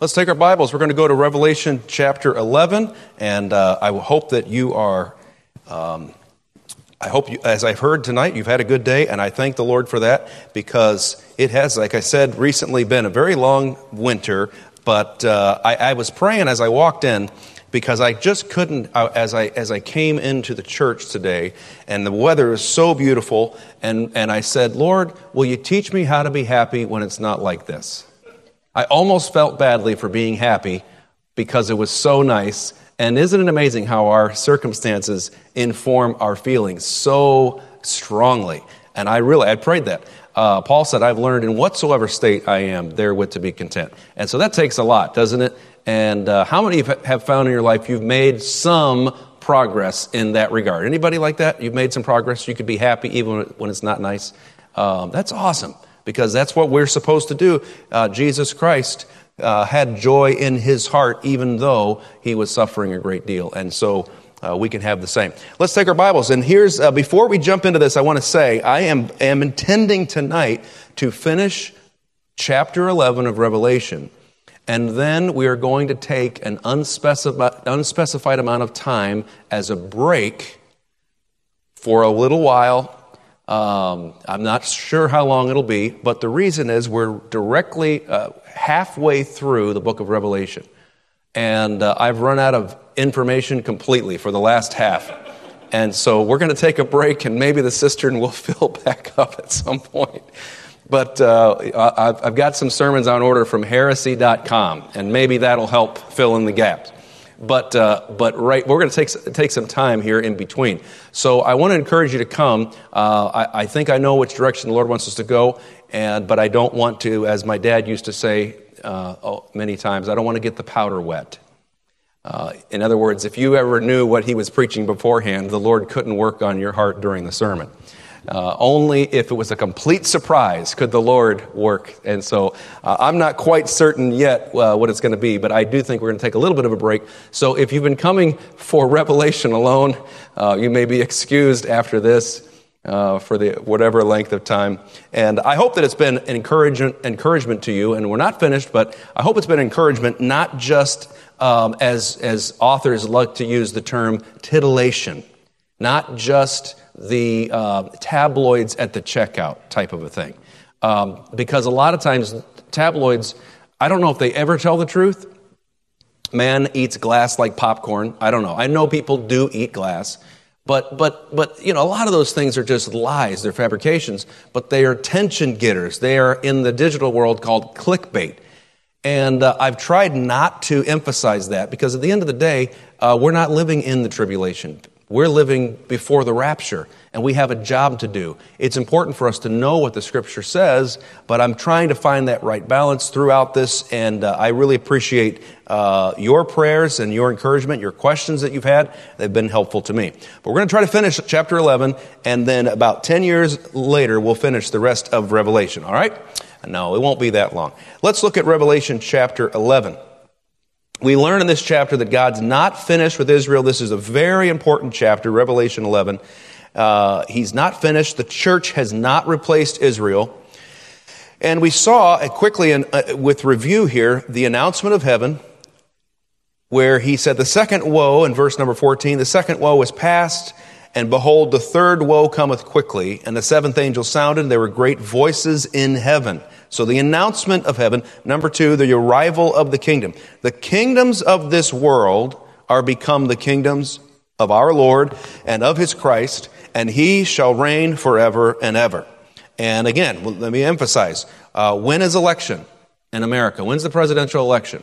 Let's take our Bibles. We're going to go to Revelation chapter 11, and uh, I hope that you are. Um, I hope, you, as I've heard tonight, you've had a good day, and I thank the Lord for that because it has, like I said, recently been a very long winter. But uh, I, I, was praying as I walked in because I just couldn't, uh, as I as I came into the church today, and the weather is so beautiful, and and I said, Lord, will you teach me how to be happy when it's not like this? I almost felt badly for being happy because it was so nice. And isn't it amazing how our circumstances inform our feelings so strongly? And I really, I prayed that. Uh, Paul said, I've learned in whatsoever state I am, therewith to be content. And so that takes a lot, doesn't it? And uh, how many have found in your life you've made some progress in that regard? Anybody like that? You've made some progress? You could be happy even when it's not nice? Um, that's awesome because that's what we're supposed to do. Uh, Jesus Christ uh, had joy in his heart, even though he was suffering a great deal. And so uh, we can have the same. Let's take our Bibles. And here's, uh, before we jump into this, I want to say I am, am intending tonight to finish chapter 11 of Revelation. And then we are going to take an unspecified, unspecified amount of time as a break for a little while um, I'm not sure how long it'll be, but the reason is we're directly uh, halfway through the book of Revelation. And uh, I've run out of information completely for the last half. And so we're going to take a break, and maybe the cistern will fill back up at some point. But uh, I've, I've got some sermons on order from heresy.com, and maybe that'll help fill in the gaps. But, uh, but right, we're going to take, take some time here in between. So I want to encourage you to come. Uh, I, I think I know which direction the Lord wants us to go, and, but I don't want to, as my dad used to say uh, oh, many times, I don't want to get the powder wet. Uh, in other words, if you ever knew what he was preaching beforehand, the Lord couldn't work on your heart during the sermon. Uh, only if it was a complete surprise could the Lord work. And so uh, I'm not quite certain yet uh, what it's going to be, but I do think we're going to take a little bit of a break. So if you've been coming for Revelation alone, uh, you may be excused after this. Uh, for the whatever length of time, and I hope that it's been an encouragement encouragement to you. And we're not finished, but I hope it's been encouragement, not just um, as as authors like to use the term titillation, not just the uh, tabloids at the checkout type of a thing. Um, because a lot of times, tabloids, I don't know if they ever tell the truth. Man eats glass like popcorn. I don't know. I know people do eat glass. But, but, but, you know, a lot of those things are just lies. They're fabrications, but they are tension getters. They are in the digital world called clickbait. And uh, I've tried not to emphasize that because at the end of the day, uh, we're not living in the tribulation. We're living before the rapture, and we have a job to do. It's important for us to know what the scripture says, but I'm trying to find that right balance throughout this, and uh, I really appreciate uh, your prayers and your encouragement, your questions that you've had. They've been helpful to me. But we're going to try to finish chapter 11, and then about 10 years later, we'll finish the rest of Revelation, all right? No, it won't be that long. Let's look at Revelation chapter 11 we learn in this chapter that God's not finished with Israel. This is a very important chapter, Revelation 11. Uh, he's not finished. The church has not replaced Israel. And we saw uh, quickly in, uh, with review here the announcement of heaven, where he said, The second woe, in verse number 14, the second woe is past, and behold, the third woe cometh quickly. And the seventh angel sounded, and there were great voices in heaven so the announcement of heaven. Number two, the arrival of the kingdom. The kingdoms of this world are become the kingdoms of our Lord and of his Christ, and he shall reign forever and ever. And again, let me emphasize uh, when is election in America? When's the presidential election?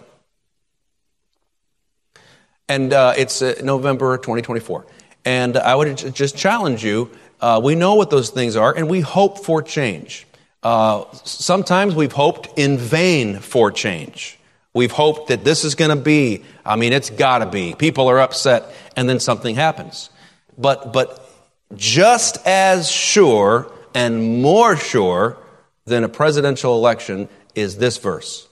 And uh, it's uh, November 2024. And I would just challenge you uh, we know what those things are, and we hope for change. Uh, sometimes we've hoped in vain for change. We've hoped that this is going to be, I mean, it's got to be. People are upset, and then something happens. But, but just as sure and more sure than a presidential election is this verse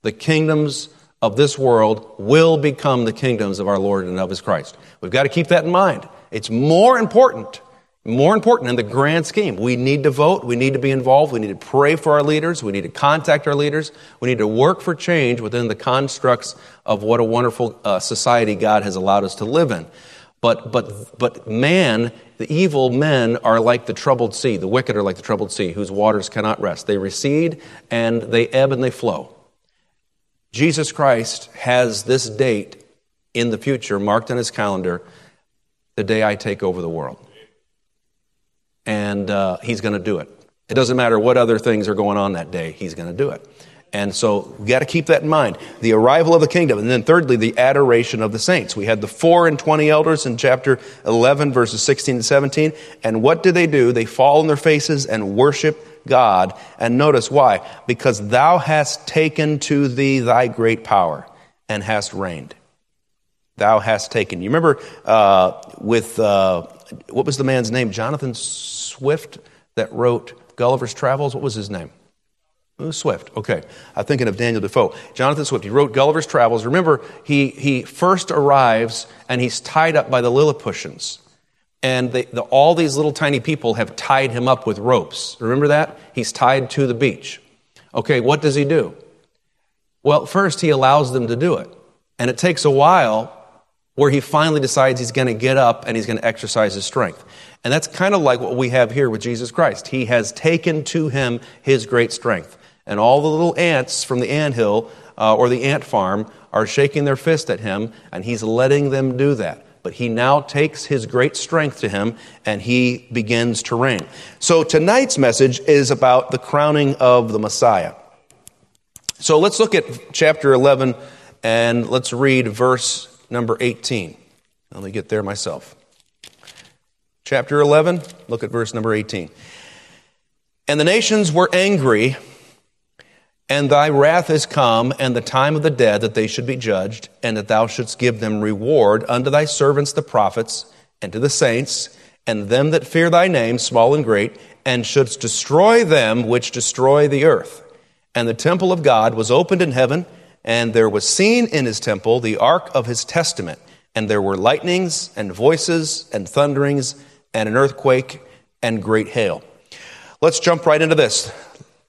The kingdoms of this world will become the kingdoms of our Lord and of his Christ. We've got to keep that in mind. It's more important More important in the grand scheme, we need to vote, we need to be involved, we need to pray for our leaders, we need to contact our leaders, we need to work for change within the constructs of what a wonderful uh, society God has allowed us to live in. But, but, but man, the evil men are like the troubled sea, the wicked are like the troubled sea, whose waters cannot rest. They recede and they ebb and they flow. Jesus Christ has this date in the future marked on his calendar the day I take over the world and uh, he's going to do it. It doesn't matter what other things are going on that day, he's going to do it. And so we got to keep that in mind. The arrival of the kingdom. And then thirdly, the adoration of the saints. We had the four and twenty elders in chapter 11, verses 16 and 17. And what do they do? They fall on their faces and worship God. And notice why. Because thou hast taken to thee thy great power and hast reigned. Thou hast taken. You remember uh, with, uh, what was the man's name? Jonathan Swift that wrote Gulliver's Travels. What was his name? Uh, Swift. Okay. I'm thinking of Daniel Defoe. Jonathan Swift. He wrote Gulliver's Travels. Remember, he, he first arrives and he's tied up by the Lilliputians. And they, the, all these little tiny people have tied him up with ropes. Remember that? He's tied to the beach. Okay, what does he do? Well, first, he allows them to do it. And it takes a while where he finally decides he's going to get up and he's going to exercise his strength. And that's kind of like what we have here with Jesus Christ. He has taken to him his great strength. And all the little ants from the ant hill uh, or the ant farm are shaking their fist at him, and he's letting them do that. But he now takes his great strength to him and he begins to reign. So tonight's message is about the crowning of the Messiah. So let's look at chapter 11 and let's read verse number 18. Let me get there myself chapter 11, look at verse number 18. And the nations were angry, and thy wrath is come, and the time of the dead that they should be judged, and that thou shouldst give them reward unto thy servants the prophets, and to the saints, and them that fear thy name, small and great, and shouldst destroy them which destroy the earth. And the temple of God was opened in heaven, and there was seen in his temple the ark of his testament, and there were lightnings, and voices, and thunderings, and an earthquake and great hail. Let's jump right into this.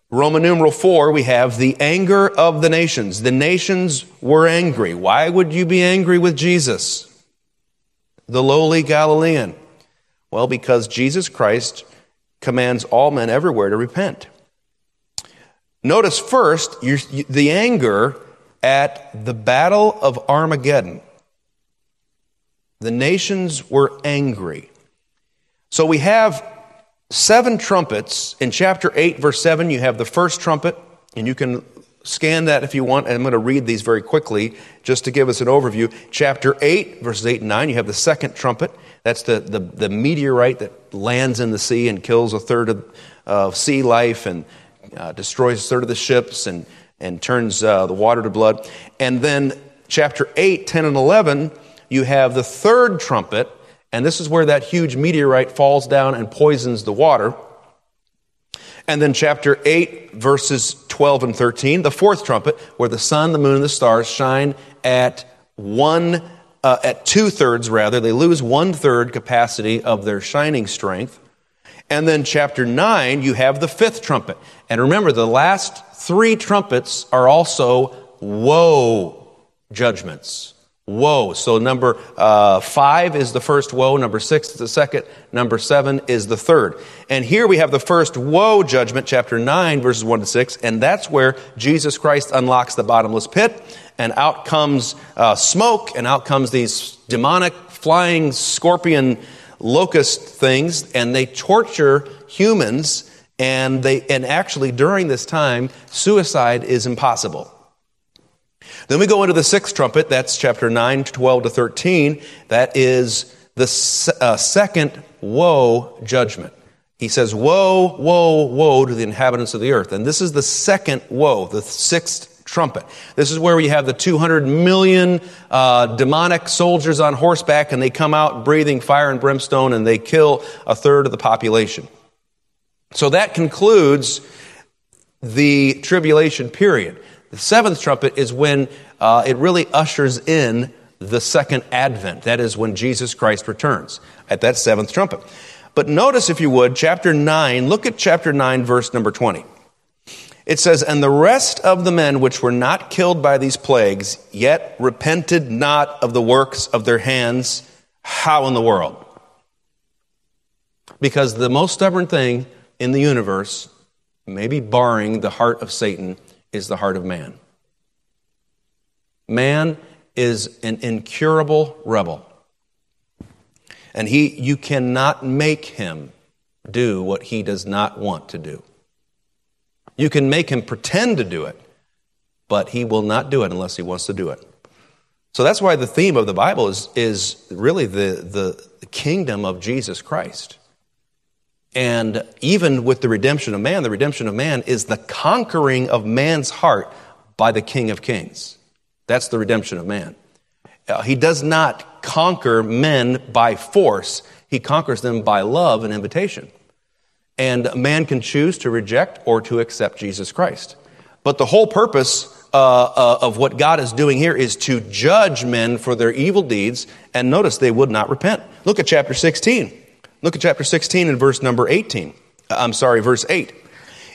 Roman numeral 4, we have the anger of the nations. The nations were angry. Why would you be angry with Jesus? The lowly Galilean. Well, because Jesus Christ commands all men everywhere to repent. Notice first the anger at the battle of Armageddon. The nations were angry. So we have seven trumpets. In chapter 8, verse 7, you have the first trumpet, and you can scan that if you want. And I'm going to read these very quickly just to give us an overview. Chapter 8, verses 8 and 9, you have the second trumpet. That's the, the, the meteorite that lands in the sea and kills a third of, sea life and uh, destroys a third of the ships and, and turns uh, the water to blood. And then chapter 8, 10, and 11, you have the third trumpet and this is where that huge meteorite falls down and poisons the water. And then chapter 8, verses 12 and 13, the fourth trumpet, where the sun, the moon, and the stars shine at one, uh, at two thirds rather. They lose one third capacity of their shining strength. And then chapter 9, you have the fifth trumpet. And remember, the last three trumpets are also woe judgments. Woe. So number uh, five is the first woe. Number six is the second. Number seven is the third. And here we have the first woe judgment, chapter nine, verses one to six, and that's where Jesus Christ unlocks the bottomless pit, and out comes uh, smoke, and out comes these demonic flying scorpion locust things, and they torture humans. And they, and actually during this time, suicide is impossible. Then we go into the sixth trumpet, that's chapter 9, 12 to 13. That is the uh, second woe judgment. He says, Woe, woe, woe to the inhabitants of the earth. And this is the second woe, the sixth trumpet. This is where we have the 200 million uh, demonic soldiers on horseback, and they come out breathing fire and brimstone, and they kill a third of the population. So that concludes the tribulation period. The seventh trumpet is when uh, it really ushers in the second advent. That is when Jesus Christ returns at that seventh trumpet. But notice, if you would, chapter 9, look at chapter 9, verse number 20. It says, And the rest of the men which were not killed by these plagues, yet repented not of the works of their hands. How in the world? Because the most stubborn thing in the universe, maybe barring the heart of Satan, is the heart of man. Man is an incurable rebel. And he, you cannot make him do what he does not want to do. You can make him pretend to do it, but he will not do it unless he wants to do it. So that's why the theme of the Bible is, is really the, the, kingdom of Jesus Christ. And even with the redemption of man, the redemption of man is the conquering of man's heart by the King of Kings. That's the redemption of man. Uh, he does not conquer men by force, he conquers them by love and invitation. And man can choose to reject or to accept Jesus Christ. But the whole purpose uh, uh, of what God is doing here is to judge men for their evil deeds. And notice they would not repent. Look at chapter 16. Look at chapter 16 and verse number 18. Uh, I'm sorry, verse 8.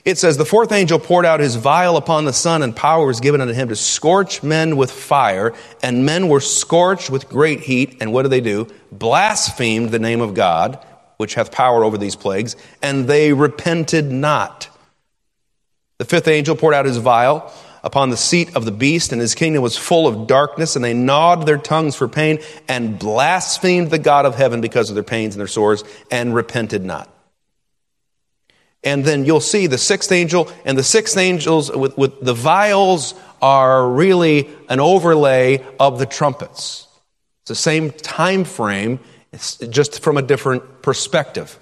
It says, The fourth angel poured out his vial upon the sun, and power was given unto him to scorch men with fire. And men were scorched with great heat. And what do they do? Blasphemed the name of God, which hath power over these plagues, and they repented not. The fifth angel poured out his vial upon the seat of the beast, and his kingdom was full of darkness, and they gnawed their tongues for pain, and blasphemed the God of heaven because of their pains and their sores, and repented not. And then you'll see the sixth angel, and the sixth angels with, with the vials are really an overlay of the trumpets. It's the same time frame, it's just from a different perspective.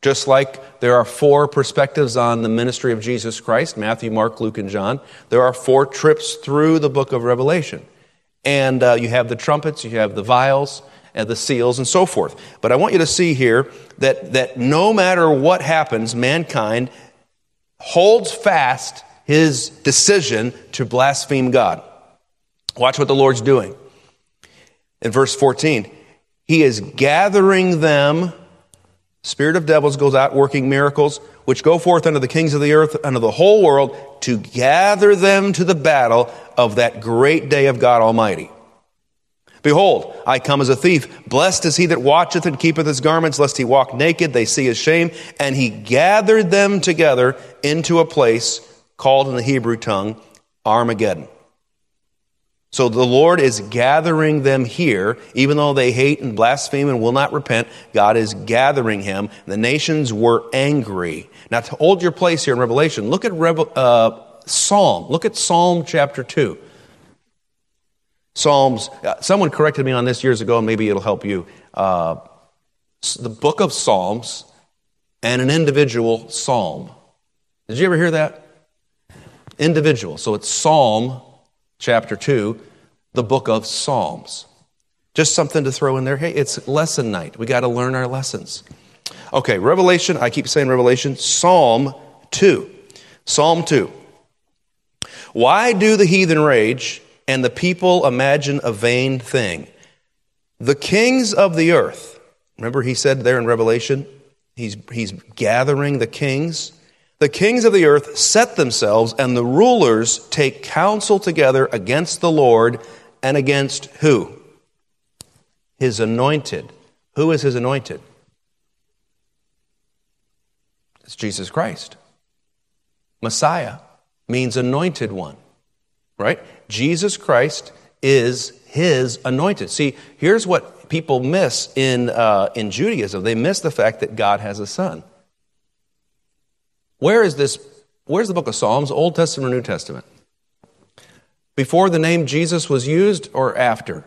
Just like there are four perspectives on the ministry of Jesus Christ Matthew, Mark, Luke, and John there are four trips through the book of Revelation. And uh, you have the trumpets, you have the vials, and the seals and so forth. But I want you to see here that, that no matter what happens, mankind holds fast his decision to blaspheme God. Watch what the Lord's doing. In verse 14, he is gathering them. Spirit of devils goes out working miracles, which go forth unto the kings of the earth, unto the whole world, to gather them to the battle of that great day of God Almighty. Behold, I come as a thief. Blessed is he that watcheth and keepeth his garments, lest he walk naked, they see his shame. And he gathered them together into a place called in the Hebrew tongue Armageddon. So the Lord is gathering them here, even though they hate and blaspheme and will not repent. God is gathering him. The nations were angry. Now, to hold your place here in Revelation, look at uh, Psalm. Look at Psalm chapter 2. Psalms, uh, someone corrected me on this years ago, and maybe it'll help you. Uh, the book of Psalms and an individual psalm. Did you ever hear that? Individual. So it's Psalm chapter 2, the book of Psalms. Just something to throw in there. Hey, it's lesson night. We got to learn our lessons. Okay, Revelation, I keep saying Revelation, Psalm 2. Psalm 2. Why do the heathen rage and the people imagine a vain thing. The kings of the earth, remember he said there in Revelation, he's, he's gathering the kings. The kings of the earth set themselves, and the rulers take counsel together against the Lord and against who? His anointed. Who is his anointed? It's Jesus Christ. Messiah means anointed one, right? Jesus Christ is his anointed. See, here's what people miss in, uh, in Judaism they miss the fact that God has a son. Where is this? Where's the book of Psalms, Old Testament or New Testament? Before the name Jesus was used or after?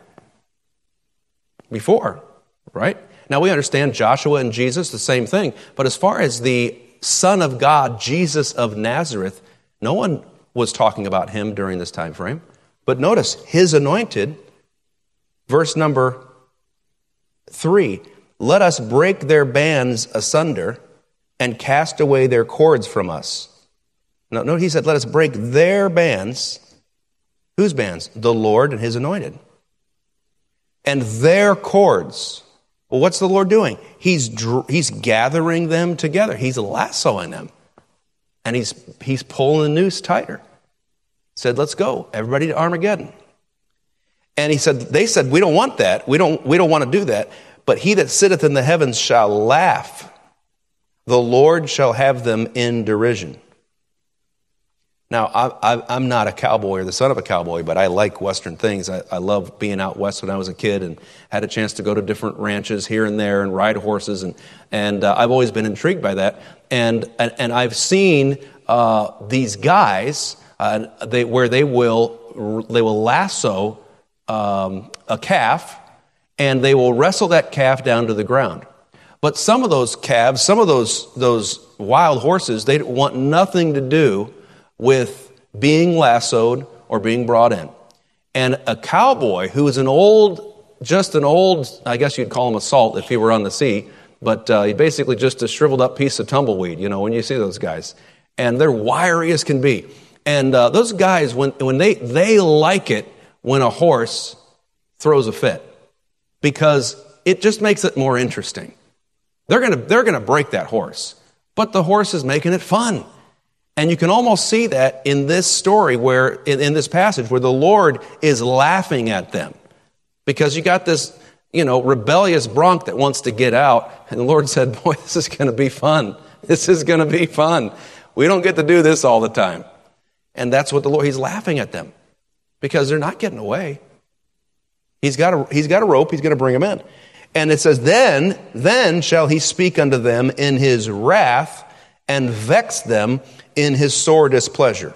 Before, right? Now we understand Joshua and Jesus, the same thing. But as far as the Son of God, Jesus of Nazareth, no one was talking about him during this time frame. But notice, his anointed, verse number three, let us break their bands asunder and cast away their cords from us. No, no, he said, let us break their bands. Whose bands? The Lord and his anointed. And their cords. Well, what's the Lord doing? He's, he's gathering them together, He's lassoing them, and He's, he's pulling the noose tighter. Said, Let's go, everybody to Armageddon. And he said, They said, We don't want that. We don't, we don't want to do that. But he that sitteth in the heavens shall laugh. The Lord shall have them in derision. Now, I, am not a cowboy or the son of a cowboy, but I like Western things. I, I, love being out west when I was a kid and had a chance to go to different ranches here and there and ride horses. And, and uh, I've always been intrigued by that. And, and, and I've seen uh, these guys uh, they, where they will, they will lasso um, a calf and they will wrestle that calf down to the ground. But some of those calves, some of those, those wild horses, they want nothing to do with being lassoed or being brought in. And a cowboy who is an old, just an old, I guess you'd call him a salt if he were on the sea, but uh, basically just a shriveled up piece of tumbleweed, you know, when you see those guys. And they're wiry as can be. And uh, those guys, when, when they, they like it when a horse throws a fit because it just makes it more interesting. They're going to they're going to break that horse, but the horse is making it fun. And you can almost see that in this story where, in, in, this passage, where the Lord is laughing at them. Because you got this, you know, rebellious bronc that wants to get out. And the Lord said, Boy, this is going to be fun. This is going to be fun. We don't get to do this all the time. And that's what the Lord, He's laughing at them because they're not getting away. He's got a, he's got a rope, He's going to bring them in. And it says, Then, then shall He speak unto them in His wrath and vex them in his sore displeasure.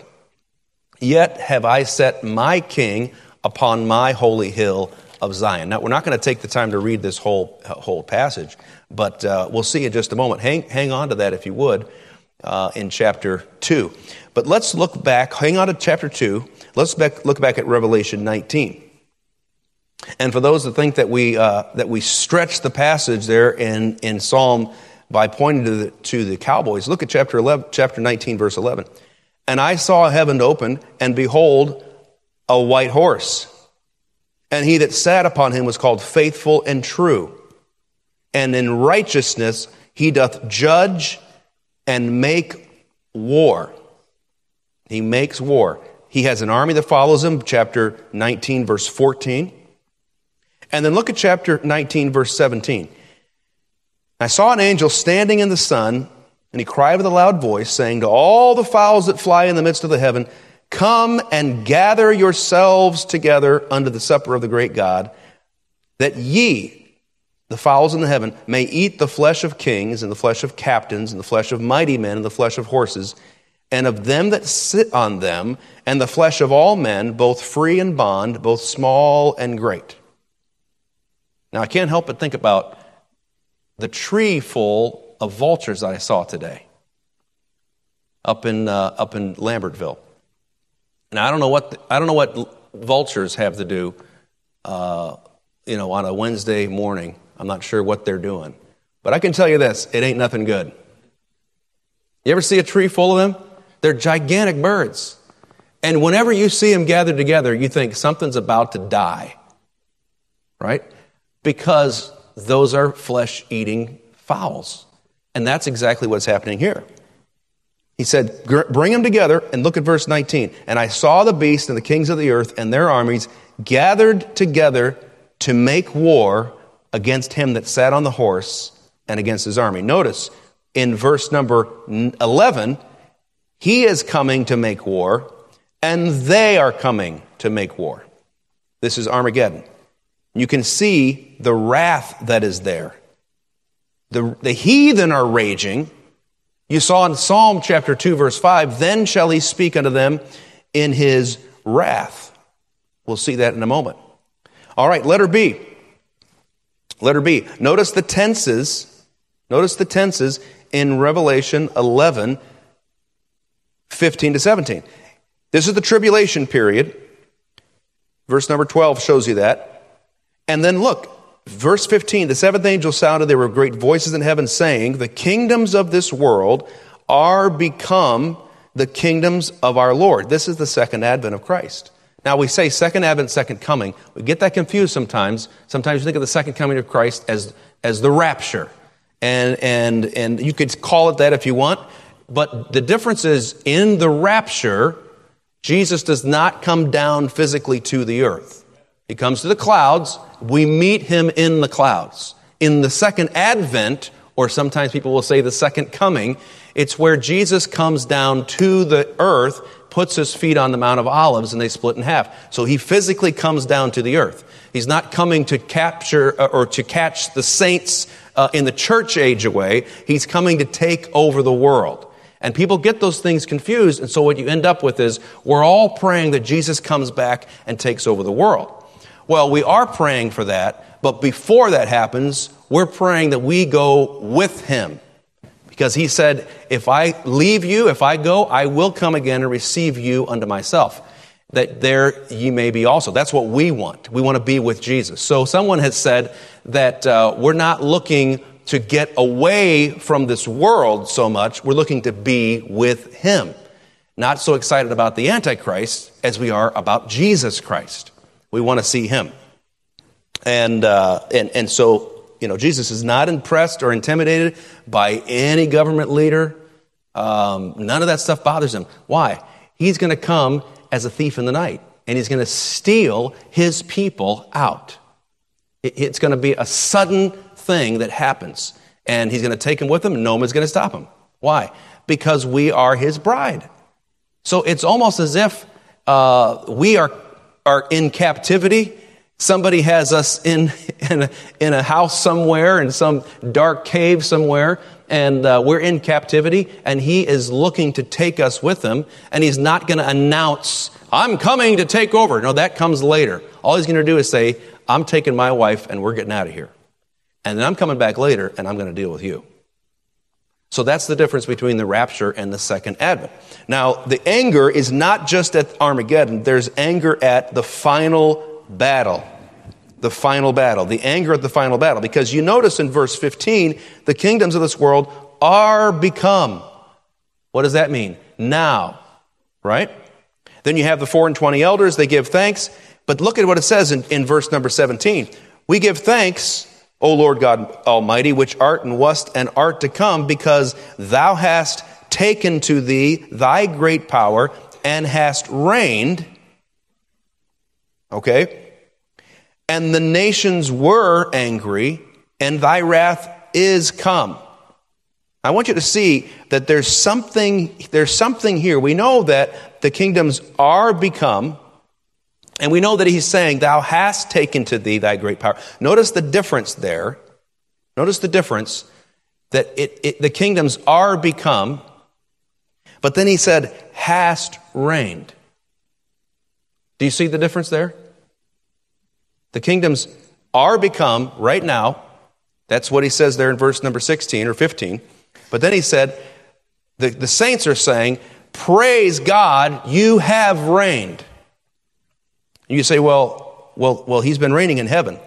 Yet have I set my king upon my holy hill of Zion. Now, we're not going to take the time to read this whole, whole passage, but uh, we'll see in just a moment. Hang, hang on to that if you would uh, in chapter 2. But let's look back, hang on to chapter 2. Let's back, look back at Revelation 19. And for those that think that we, uh, that we stretch the passage there in, in Psalm by pointing to the, to the cowboys. Look at chapter 11, chapter 19, verse 11. And I saw heaven open, and behold, a white horse. And he that sat upon him was called faithful and true. And in righteousness he doth judge and make war. He makes war. He has an army that follows him, chapter 19, verse 14. And then look at chapter 19, verse 17. I saw an angel standing in the sun, and he cried with a loud voice, saying to all the fowls that fly in the midst of the heaven, Come and gather yourselves together unto the supper of the great God, that ye, the fowls in the heaven, may eat the flesh of kings, and the flesh of captains, and the flesh of mighty men, and the flesh of horses, and of them that sit on them, and the flesh of all men, both free and bond, both small and great. Now, I can't help but think about the tree full of vultures I saw today up in, uh, up in Lambertville. And I don't know what, the, I don't know what vultures have to do, uh, you know, on a Wednesday morning. I'm not sure what they're doing. But I can tell you this it ain't nothing good. You ever see a tree full of them? They're gigantic birds. And whenever you see them gathered together, you think something's about to die. Right? Because those are flesh eating fowls. And that's exactly what's happening here. He said, Bring them together, and look at verse 19. And I saw the beast and the kings of the earth and their armies gathered together to make war against him that sat on the horse and against his army. Notice in verse number 11, he is coming to make war, and they are coming to make war. This is Armageddon. You can see the wrath that is there. The, the heathen are raging. You saw in Psalm chapter 2, verse 5, then shall he speak unto them in his wrath. We'll see that in a moment. All right, letter B. Letter B. Notice the tenses. Notice the tenses in Revelation 11, 15 to 17. This is the tribulation period. Verse number 12 shows you that. And then look, verse 15 the seventh angel sounded, there were great voices in heaven saying, The kingdoms of this world are become the kingdoms of our Lord. This is the second advent of Christ. Now, we say second advent, second coming. We get that confused sometimes. Sometimes you think of the second coming of Christ as, as the rapture. And, and, and you could call it that if you want. But the difference is in the rapture, Jesus does not come down physically to the earth. He comes to the clouds. We meet him in the clouds. In the second advent, or sometimes people will say the second coming, it's where Jesus comes down to the earth, puts his feet on the Mount of Olives, and they split in half. So he physically comes down to the earth. He's not coming to capture uh, or to catch the saints uh, in the church age away. He's coming to take over the world. And people get those things confused. And so what you end up with is we're all praying that Jesus comes back and takes over the world. Well, we are praying for that, but before that happens, we're praying that we go with him. Because he said, if I leave you, if I go, I will come again and receive you unto myself. That there ye may be also. That's what we want. We want to be with Jesus. So someone has said that uh, we're not looking to get away from this world so much. We're looking to be with him. Not so excited about the Antichrist as we are about Jesus Christ. We want to see him. And, uh, and, and so, you know, Jesus is not impressed or intimidated by any government leader. Um, none of that stuff bothers him. Why? He's going to come as a thief in the night, and he's going to steal his people out. It's going to be a sudden thing that happens, and he's going to take him with him, and no one's going to stop him. Why? Because we are his bride. So it's almost as if uh, we are are in captivity. Somebody has us in, in, a, in a house somewhere, in some dark cave somewhere, and uh, we're in captivity, and he is looking to take us with him, and he's not going to announce, I'm coming to take over. No, that comes later. All he's going to do is say, I'm taking my wife, and we're getting out of here. And then I'm coming back later, and I'm going to deal with you. So that's the difference between the rapture and the second advent. Now, the anger is not just at Armageddon, there's anger at the final battle. The final battle. The anger at the final battle. Because you notice in verse 15, the kingdoms of this world are become. What does that mean? Now. Right? Then you have the four and twenty elders, they give thanks. But look at what it says in, in verse number 17. We give thanks O Lord God Almighty, which art and wast and art to come, because thou hast taken to thee thy great power and hast reigned. Okay? And the nations were angry, and thy wrath is come. I want you to see that there's something, there's something here. We know that the kingdoms are become, and we know that he's saying, Thou hast taken to thee thy great power. Notice the difference there. Notice the difference that it, it, the kingdoms are become, but then he said, Hast reigned. Do you see the difference there? The kingdoms are become right now. That's what he says there in verse number 16 or 15. But then he said, the, the saints are saying, Praise God, you have reigned. You say, well, well, well, he's been reigning in heaven.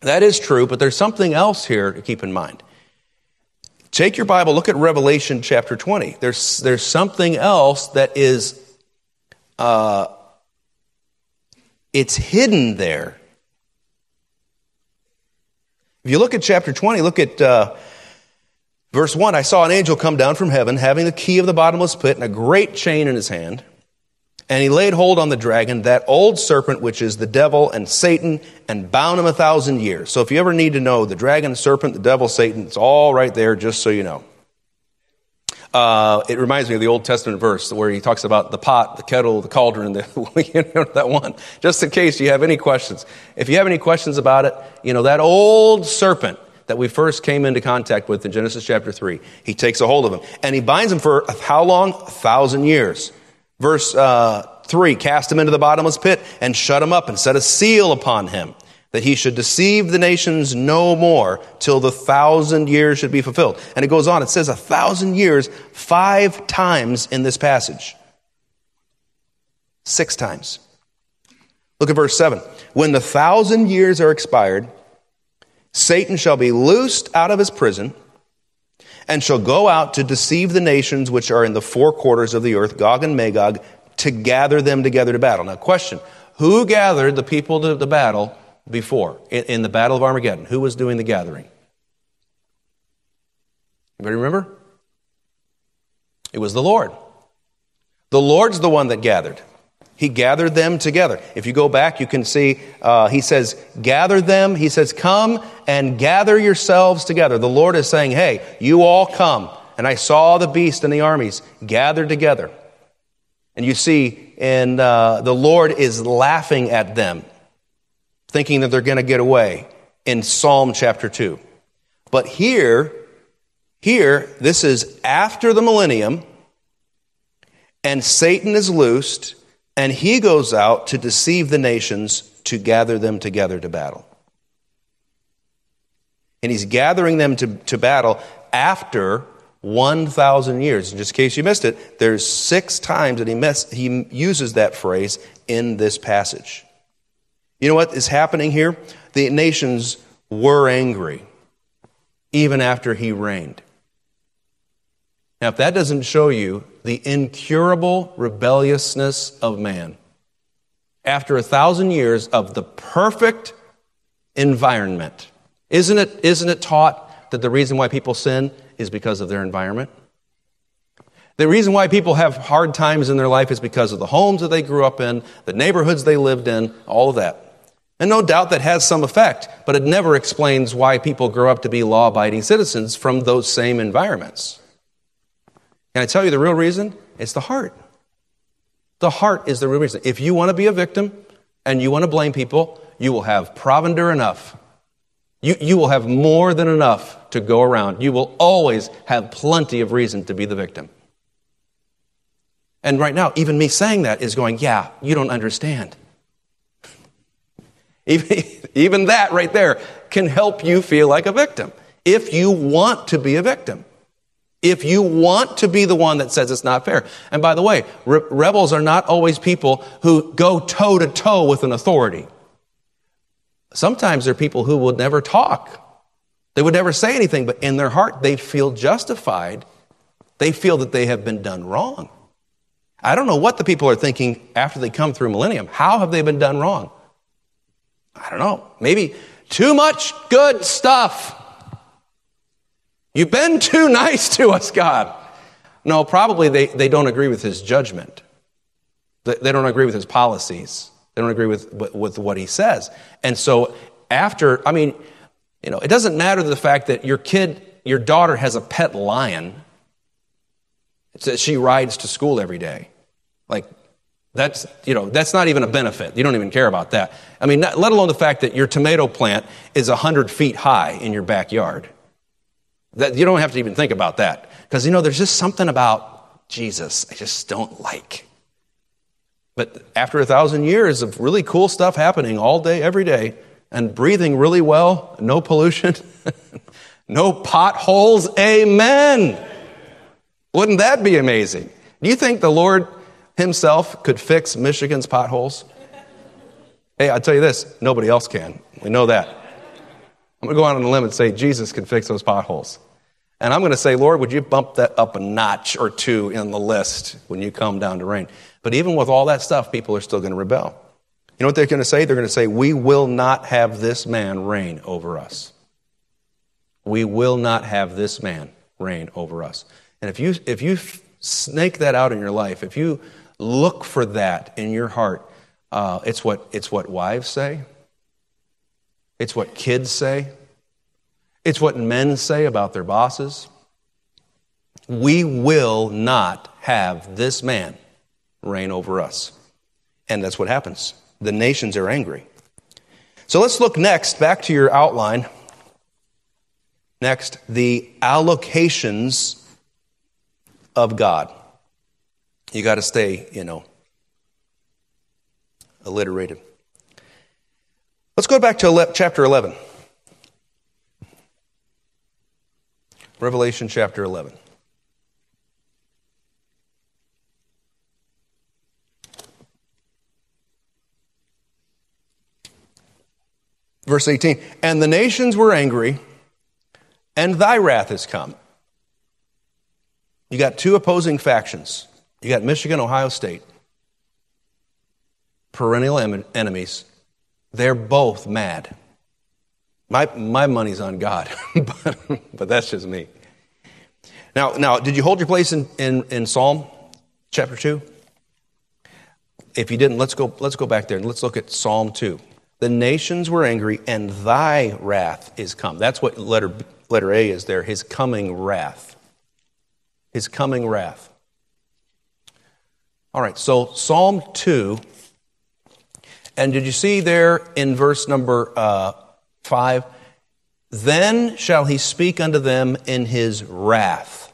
That is true, but there's something else here to keep in mind. Take your Bible, look at Revelation chapter 20. There's, there's something else that is, uh, it's hidden there. If you look at chapter 20, look at uh, verse 1. I saw an angel come down from heaven, having the key of the bottomless pit and a great chain in his hand. And he laid hold on the dragon, that old serpent, which is the devil and Satan, and bound him a thousand years. So if you ever need to know the dragon, serpent, the devil, Satan, it's all right there, just so you know. Uh, it reminds me of the Old Testament verse where he talks about the pot, the kettle, the cauldron, the, you know, that one. Just in case you have any questions. If you have any questions about it, you know, that old serpent that we first came into contact with in Genesis chapter 3, he takes a hold of him. And he binds him for how long? A thousand years. Verse uh, 3 Cast him into the bottomless pit and shut him up and set a seal upon him, that he should deceive the nations no more till the thousand years should be fulfilled. And it goes on, it says a thousand years five times in this passage. Six times. Look at verse 7. When the thousand years are expired, Satan shall be loosed out of his prison and shall go out to deceive the nations which are in the four quarters of the earth, Gog and Magog, to gather them together to battle. Now, question Who gathered the people to the battle before in, in the Battle of Armageddon? Who was doing the gathering? Anybody remember? It was the Lord. The Lord's the one that gathered. He gathered them together. If you go back, you can see uh, he says, Gather them. He says, Come and gather yourselves together. The Lord is saying, Hey, you all come. And I saw the beast and the armies gathered together. And you see, and uh, the Lord is laughing at them, thinking that they're going to get away in Psalm chapter 2. But here, here, this is after the millennium, and Satan is loosed, and he goes out to deceive the nations to gather them together to battle. And he's gathering them to, to battle after 1,000 years. In just case you missed it, there's six times that he, he uses that phrase in this passage. You know what is happening here? The nations were angry even after he reigned. Now, if that doesn't show you the incurable rebelliousness of man, after a thousand years of the perfect environment, isn't it, isn't it taught that the reason why people sin is because of their environment. The reason why people have hard times in their life is because of the homes that they grew up in, the neighborhoods they lived in, all of that. And no doubt that has some effect, but it never explains why people grow up to be law abiding citizens from those same environments. Can I tell you the real reason? It's the heart. The heart is the real reason. If you want to be a victim and you want to blame people, you will have provender enough you, you will have more than enough to go around. You will always have plenty of reason to be the victim. And right now, even me saying that is going, yeah, you don't understand. Even, even that right there can help you feel like a victim if you want to be a victim. If you want to be the one that says it's not fair. And by the way, re- rebels are not always people who go toe to toe with an authority. Sometimes they're people who would never talk. They would never say anything, but in their heart, they feel justified. They feel that they have been done wrong. I don't know what the people are thinking after they come through millennium. How have they been done wrong? I don't know. Maybe too much good stuff. You've been too nice to us, God. No, probably they, they don't agree with his judgment. They, don't agree with his policies. They don't agree with, with what he says. And so after, I mean, you know, it doesn't matter the fact that your kid, your daughter has a pet lion. That she rides to school every day. Like, that's, you know, that's not even a benefit. You don't even care about that. I mean, not, let alone the fact that your tomato plant is 100 feet high in your backyard. That, you don't have to even think about that. Because, you know, there's just something about Jesus I just don't like. But after a thousand years of really cool stuff happening all day, every day, and breathing really well, no pollution, no potholes, amen. Wouldn't that be amazing? Do you think the Lord Himself could fix Michigan's potholes? Hey, I'll tell you this nobody else can. We know that. I'm going to go out on a limb and say Jesus can fix those potholes. And I'm going to say, Lord, would you bump that up a notch or two in the list when you come down to reign? But even with all that stuff, people are still going to rebel. You know what they're going to say? They're going to say, We will not have this man reign over us. We will not have this man reign over us. And if you, if you snake that out in your life, if you look for that in your heart, uh, it's, what, it's what wives say, it's what kids say, it's what men say about their bosses. We will not have this man reign over us. And that's what happens. The nations are angry. So let's look next, back to your outline. Next, the allocations of God. You got to stay, you know, alliterated. Let's go back to chapter 11. Revelation chapter 11. Verse 18, and the nations were angry, and thy wrath has come. You got two opposing factions. You got Michigan, Ohio State. perennial enemies, they're both mad. My, my money's on God, but, but that's just me. Now, now, did you hold your place in, in, in Psalm chapter 2? If you didn't, let's go, let's go back there and let's look at Psalm 2. The nations were angry, and thy wrath is come. That's what letter, letter A is there, his coming wrath. His coming wrath. All right, so Psalm 2. And did you see there in verse number uh, 5? Then shall he speak unto them in his wrath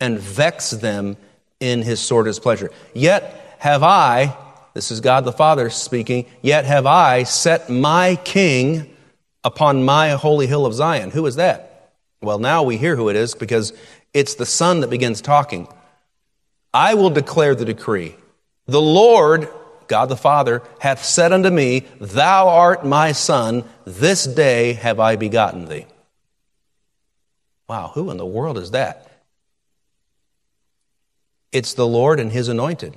and vex them in his sore displeasure. Yet have I, this is God the Father speaking, yet have I set my king upon my holy hill of Zion. Who is that? Well, now we hear who it is because it's the Son that begins talking. I will declare the decree. The Lord, God the Father, hath said unto me, Thou art my Son, this day have I begotten thee. Wow, who in the world is that? It's the Lord and his anointed.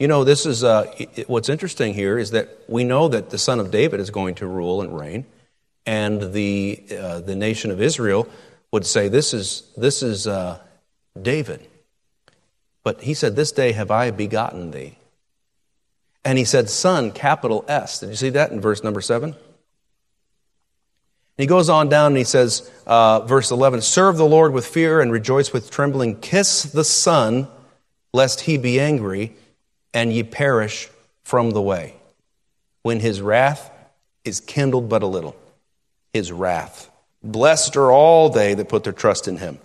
You know, this is uh, what's interesting here is that we know that the son of David is going to rule and reign, and the uh, the nation of Israel would say, "This is this is uh, David." But he said, "This day have I begotten thee," and he said, "Son," capital S. Did you see that in verse number seven? he goes on down and he says, uh, verse 11, Serve the Lord with fear and rejoice with trembling. Kiss the Son, lest he be angry and ye perish from the way. When his wrath is kindled but a little. His wrath. Blessed are all they that put their trust in him.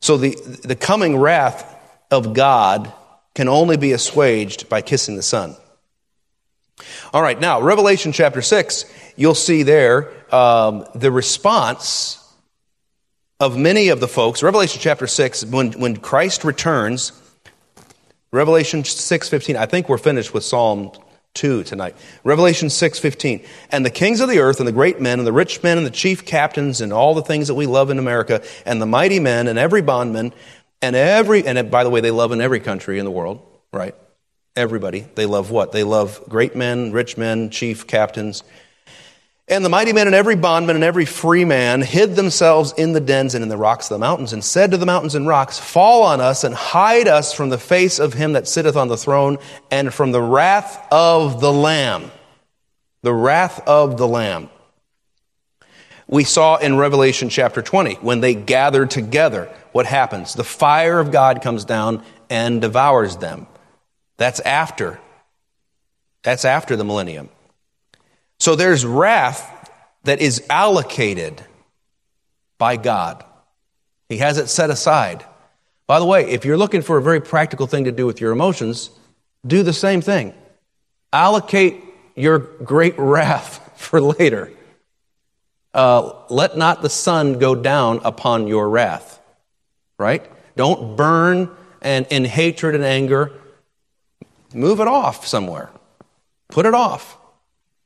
So the, the coming wrath of God can only be assuaged by kissing the Son. All right, now, Revelation chapter 6, you'll see there um, the response of many of the folks. Revelation chapter 6, when, when Christ returns, Revelation 6:15. I think we're finished with Psalm 2 tonight. Revelation 6:15. And the kings of the earth and the great men and the rich men and the chief captains and all the things that we love in America and the mighty men and every bondman and every and by the way they love in every country in the world, right? Everybody. They love what? They love great men, rich men, chief captains and the mighty men and every bondman and every free man hid themselves in the dens and in the rocks of the mountains, and said to the mountains and rocks, Fall on us and hide us from the face of him that sitteth on the throne and from the wrath of the Lamb. The wrath of the Lamb. We saw in Revelation chapter 20, when they gathered together, what happens? The fire of God comes down and devours them. That's after. That's after the millennium. So there's wrath that is allocated by God. He has it set aside. By the way, if you're looking for a very practical thing to do with your emotions, do the same thing. Allocate your great wrath for later. Uh, let not the sun go down upon your wrath, right? Don't burn and in hatred and anger. Move it off somewhere. Put it off.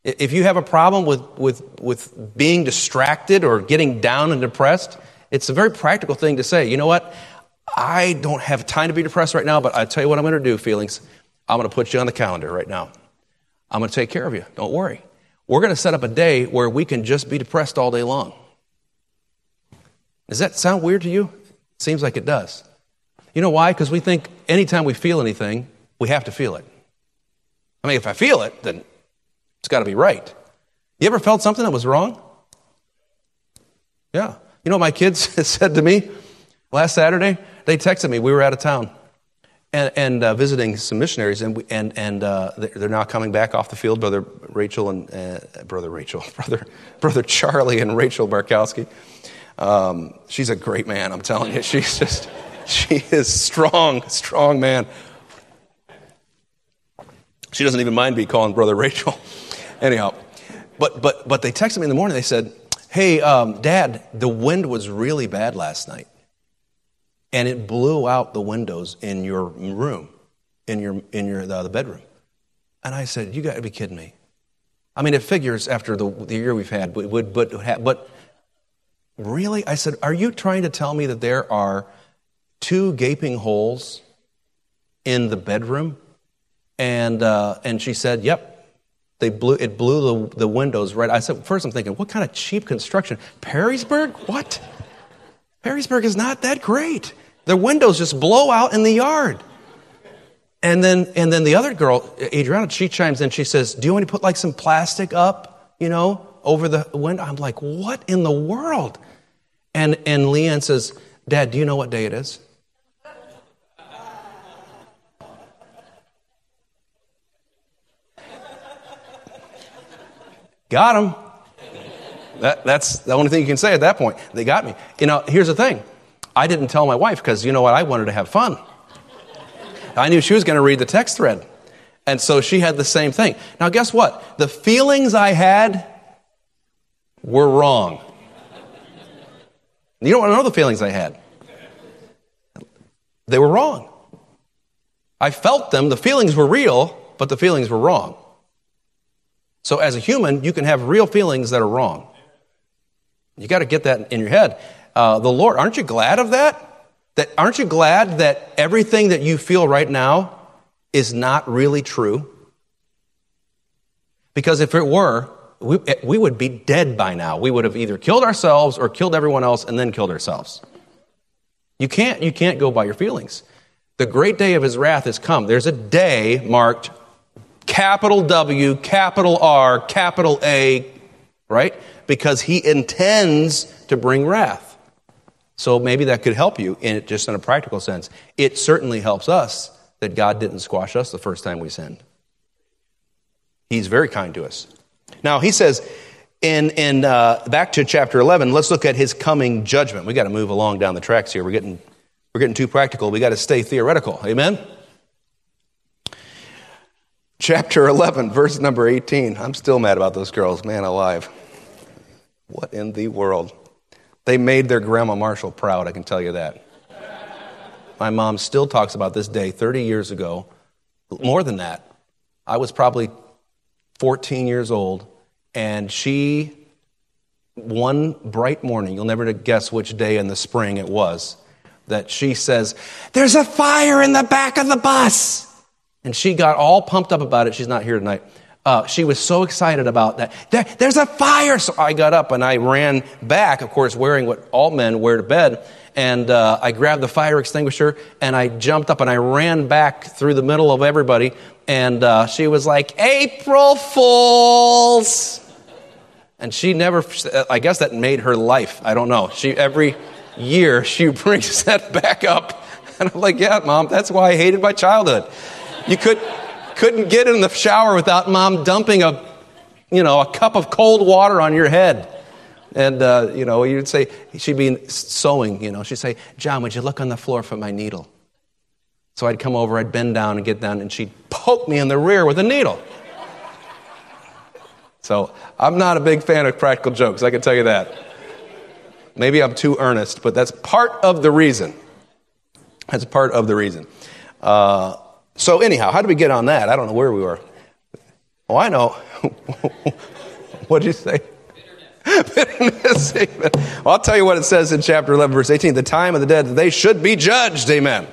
If you have a problem with, with, with being distracted or getting down and depressed, it's a very practical thing to say. You know what? I don't have time to be depressed right now, but I tell you what I'm going to do, feelings. I'm going to put you on the calendar right now. I'm going to take care of you. Don't worry. We're going to set up a day where we can just be depressed all day long. Does that sound weird to you? Seems like it does. You know why? Because we think anytime we feel anything, we have to feel it. I mean, if I feel it, then it's got to be right. You ever felt something that was wrong? Yeah. You know what my kids said to me last Saturday? They texted me. We were out of town and, and uh, visiting some missionaries, and, and, and uh, they're now coming back off the field. Brother Rachel and uh, brother Rachel, brother brother Charlie and Rachel Barkowski. Um, she's a great man. I'm telling you, she's just she is strong, strong man. She doesn't even mind me calling brother Rachel. Anyhow, but, but, but they texted me in the morning. They said, Hey, um, Dad, the wind was really bad last night. And it blew out the windows in your room, in your, in your, the, the bedroom. And I said, You got to be kidding me. I mean, it figures after the, the year we've had, but, but, really? I said, Are you trying to tell me that there are two gaping holes in the bedroom. And, uh, and she said, Yep, they blew, it blew the, the windows right. I said, First, I'm thinking, what kind of cheap construction? Perrysburg? What? Perrysburg is not that great. The windows just blow out in the yard. And then, and then the other girl, Adriana, she chimes in. She says, "Do you want to put like some plastic up, you know, over the window?" I'm like, "What in the world?" And and Leanne says, "Dad, do you know what day it is?" Got him. That, that's the only thing you can say at that point. They got me. You know, here's the thing. I didn't tell my wife because you know what? I wanted to have fun. I knew she was going to read the text thread. And so she had the same thing. Now, guess what? The feelings I had were wrong. You don't want to know the feelings I had. They were wrong. I felt them. The feelings were real, but the feelings were wrong. So, as a human, you can have real feelings that are wrong. You got to get that in your head. Uh, the Lord, aren't you glad of that? That aren't you glad that everything that you feel right now is not really true? Because if it were, we, we would be dead by now. We would have either killed ourselves or killed everyone else and then killed ourselves. You can't, you can't go by your feelings. The great day of his wrath has come. There's a day marked capital W, capital R, capital A, right? Because he intends to bring wrath. So maybe that could help you in just in a practical sense. It certainly helps us that God didn't squash us the first time we sinned. He's very kind to us. Now he says in in uh, back to chapter eleven. Let's look at his coming judgment. We got to move along down the tracks here. We're getting we're getting too practical. We got to stay theoretical. Amen. Chapter 11, verse number 18. I'm still mad about those girls. Man alive. What in the world? They made their grandma Marshall proud, I can tell you that. My mom still talks about this day 30 years ago. More than that. I was probably 14 years old, and she, one bright morning, you'll never guess which day in the spring it was, that she says, There's a fire in the back of the bus. And she got all pumped up about it. She's not here tonight. Uh, she was so excited about that. There, there's a fire! So I got up and I ran back, of course, wearing what all men wear to bed. And uh, I grabbed the fire extinguisher and I jumped up and I ran back through the middle of everybody. And uh, she was like, April Fools! And she never, I guess that made her life. I don't know. She, every year, she brings that back up. And I'm like, yeah, mom, that's why I hated my childhood. You could, couldn't get in the shower without mom dumping a, you know, a cup of cold water on your head. And, uh, you know, you'd say, she'd be sewing, you know, she'd say, John, would you look on the floor for my needle? So I'd come over, I'd bend down and get down, and she'd poke me in the rear with a needle. So I'm not a big fan of practical jokes, I can tell you that. Maybe I'm too earnest, but that's part of the reason. That's part of the reason. Uh, so, anyhow, how did we get on that? I don't know where we were. Oh, I know. what did you say? Bitterness. well, I'll tell you what it says in chapter 11, verse 18. The time of the dead, they should be judged. Amen.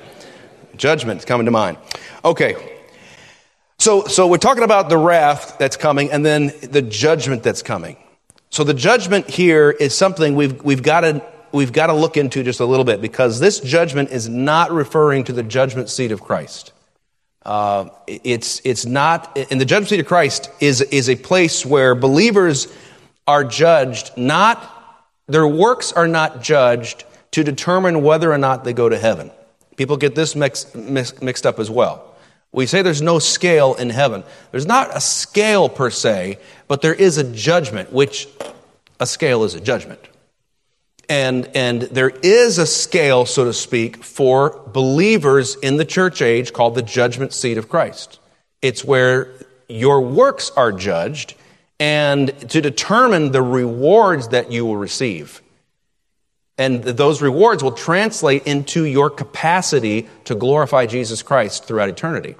Judgment coming to mind. Okay. So, so we're talking about the wrath that's coming and then the judgment that's coming. So the judgment here is something we've, we've got to we've got to look into just a little bit because this judgment is not referring to the judgment seat of Christ. Uh, it's, it's not, in the judgment seat of Christ is, is a place where believers are judged, not, their works are not judged to determine whether or not they go to heaven. People get this mixed, mixed up as well. We say there's no scale in heaven. There's not a scale per se, but there is a judgment, which a scale is a judgment. And, and there is a scale, so to speak, for believers in the church age called the judgment seat of Christ. It's where your works are judged and to determine the rewards that you will receive. And those rewards will translate into your capacity to glorify Jesus Christ throughout eternity.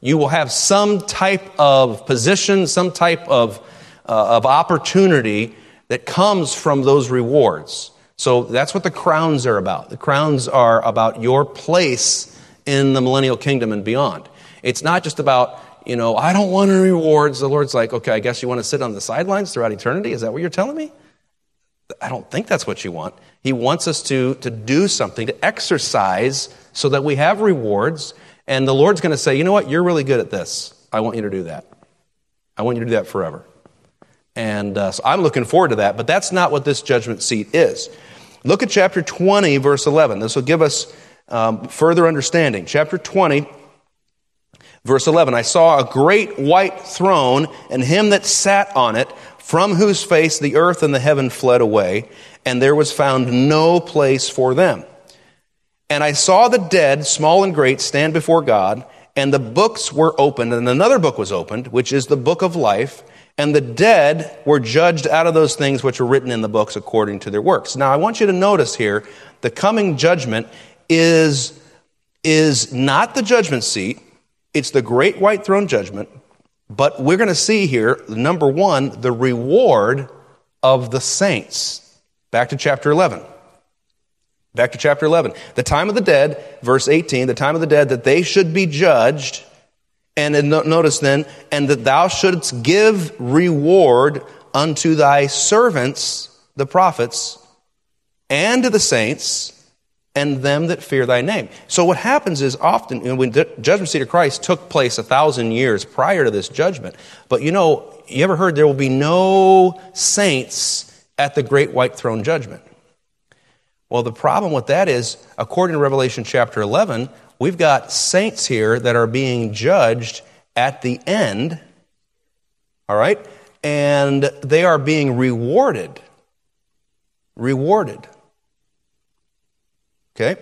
You will have some type of position, some type of, uh, of opportunity that comes from those rewards. So that's what the crowns are about. The crowns are about your place in the millennial kingdom and beyond. It's not just about, you know, I don't want any rewards. The Lord's like, okay, I guess you want to sit on the sidelines throughout eternity? Is that what you're telling me? I don't think that's what you want. He wants us to, to do something, to exercise so that we have rewards. And the Lord's going to say, you know what? You're really good at this. I want you to do that. I want you to do that forever. And uh, so I'm looking forward to that, but that's not what this judgment seat is. Look at chapter 20, verse 11. This will give us um, further understanding. Chapter 20, verse 11. I saw a great white throne and him that sat on it, from whose face the earth and the heaven fled away, and there was found no place for them. And I saw the dead, small and great, stand before God, and the books were opened, and another book was opened, which is the book of life. And the dead were judged out of those things which were written in the books according to their works. Now, I want you to notice here the coming judgment is, is not the judgment seat, it's the great white throne judgment. But we're going to see here, number one, the reward of the saints. Back to chapter 11. Back to chapter 11. The time of the dead, verse 18, the time of the dead that they should be judged and notice then, and that thou shouldst give reward unto thy servants, the prophets, and to the saints, and them that fear thy name. So what happens is often, when the judgment seat of Christ took place a thousand years prior to this judgment, but you know, you ever heard there will be no saints at the great white throne judgment? Well, the problem with that is, according to Revelation chapter 11, We've got saints here that are being judged at the end, all right? And they are being rewarded. Rewarded. Okay?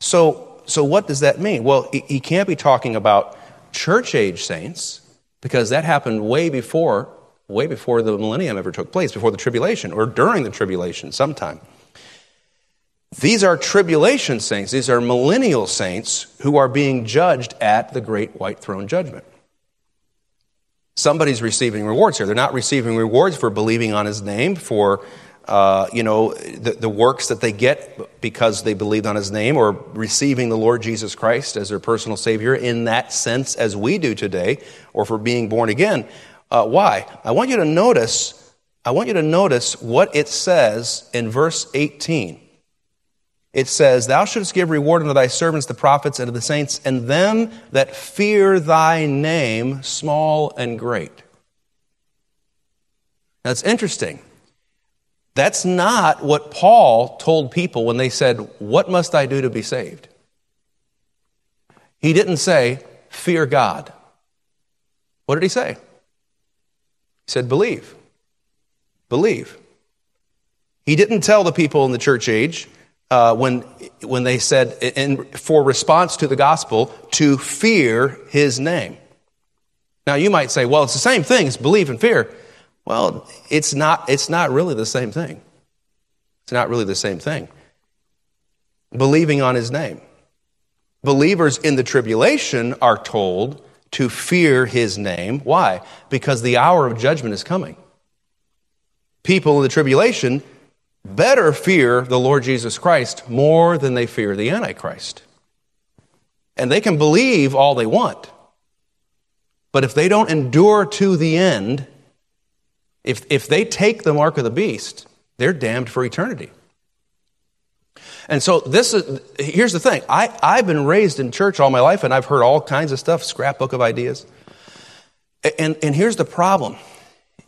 So, so what does that mean? Well, he can't be talking about church age saints because that happened way before, way before the millennium ever took place, before the tribulation or during the tribulation sometime. These are tribulation saints, these are millennial saints who are being judged at the great white throne judgment. Somebody's receiving rewards here. They're not receiving rewards for believing on his name, for uh, you know the, the works that they get because they believed on his name, or receiving the Lord Jesus Christ as their personal Savior in that sense as we do today, or for being born again. Uh, why? I want you to notice. I want you to notice what it says in verse 18 it says, Thou shouldst give reward unto thy servants, the prophets, and to the saints, and them that fear thy name, small and great. That's interesting. That's not what Paul told people when they said, What must I do to be saved? He didn't say, Fear God. What did he say? He said, Believe. Believe. He didn't tell the people in the church age, uh, when, when they said, in, for response to the gospel, to fear his name. Now, you might say, well, it's the same thing, it's belief and fear. Well, it's not, it's not really the same thing. It's not really the same thing. Believing on his name. Believers in the tribulation are told to fear his name. Why? Because the hour of judgment is coming. People in the tribulation better fear the Lord Jesus Christ more than they fear the Antichrist. And they can believe all they want. But if they don't endure to the end, if, if they take the mark of the beast, they're damned for eternity. And so this is here's the thing. I, I've been raised in church all my life and I've heard all kinds of stuff, scrapbook of ideas. And, and here's the problem.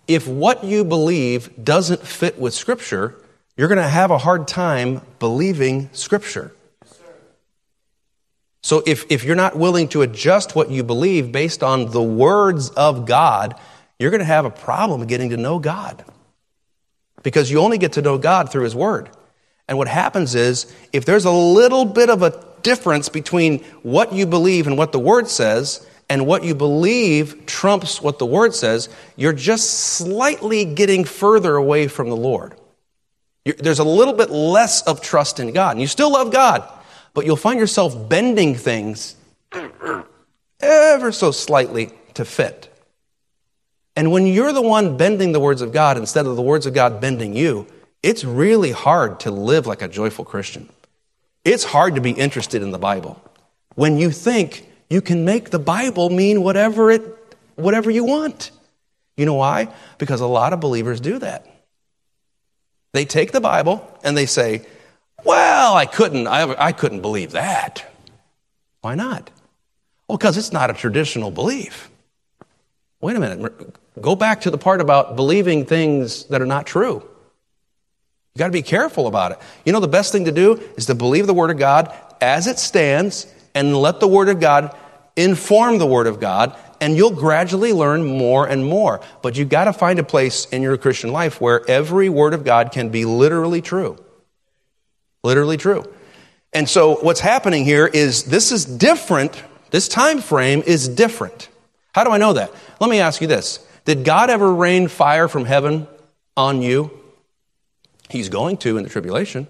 If what you believe doesn't fit with Scripture, you're going to have a hard time believing Scripture. So if, if you're not willing to adjust what you believe based on the words of God, you're going to have a problem getting to know God. Because you only get to know God through His Word. And what happens is, if there's a little bit of a difference between what you believe and what the Word says, and what you believe trumps what the Word says, you're just slightly getting further away from the Lord. There's a little bit less of trust in God. And you still love God, but you'll find yourself bending things ever so slightly to fit. And when you're the one bending the words of God instead of the words of God bending you, it's really hard to live like a joyful Christian. It's hard to be interested in the Bible when you think you can make the Bible mean whatever it whatever you want. You know why? Because a lot of believers do that. They take the Bible and they say, "Well, I couldn't I, I couldn't believe that." Why not? Well, because it's not a traditional belief. Wait a minute. Go back to the part about believing things that are not true. You got to be careful about it. You know, the best thing to do is to believe the Word of God as it stands and let the Word of God inform the Word of God, and you'll gradually learn more and more. But you've got to find a place in your Christian life where every Word of God can be literally true. Literally true. And so what's happening here is this is different. This time frame is different. How do I know that? Let me ask you this. Did God ever rain fire from heaven on you? He's going to in the tribulation.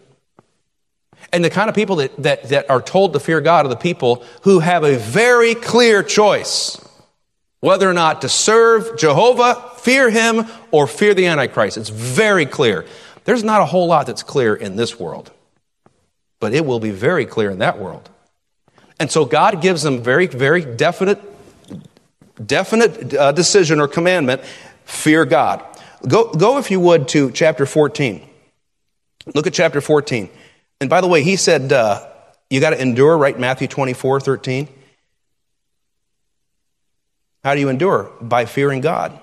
And the kind of people that, that, that are told to fear God are the people who have a very clear choice whether or not to serve Jehovah, fear Him, or fear the Antichrist. It's very clear. There's not a whole lot that's clear in this world, but it will be very clear in that world. And so God gives them very, very definite, definite uh, decision or commandment fear God. Go, go, if you would, to chapter 14. Look at chapter 14. And by the way, he said, uh, you got to endure, right? Matthew 24, 13. How do you endure? By fearing God.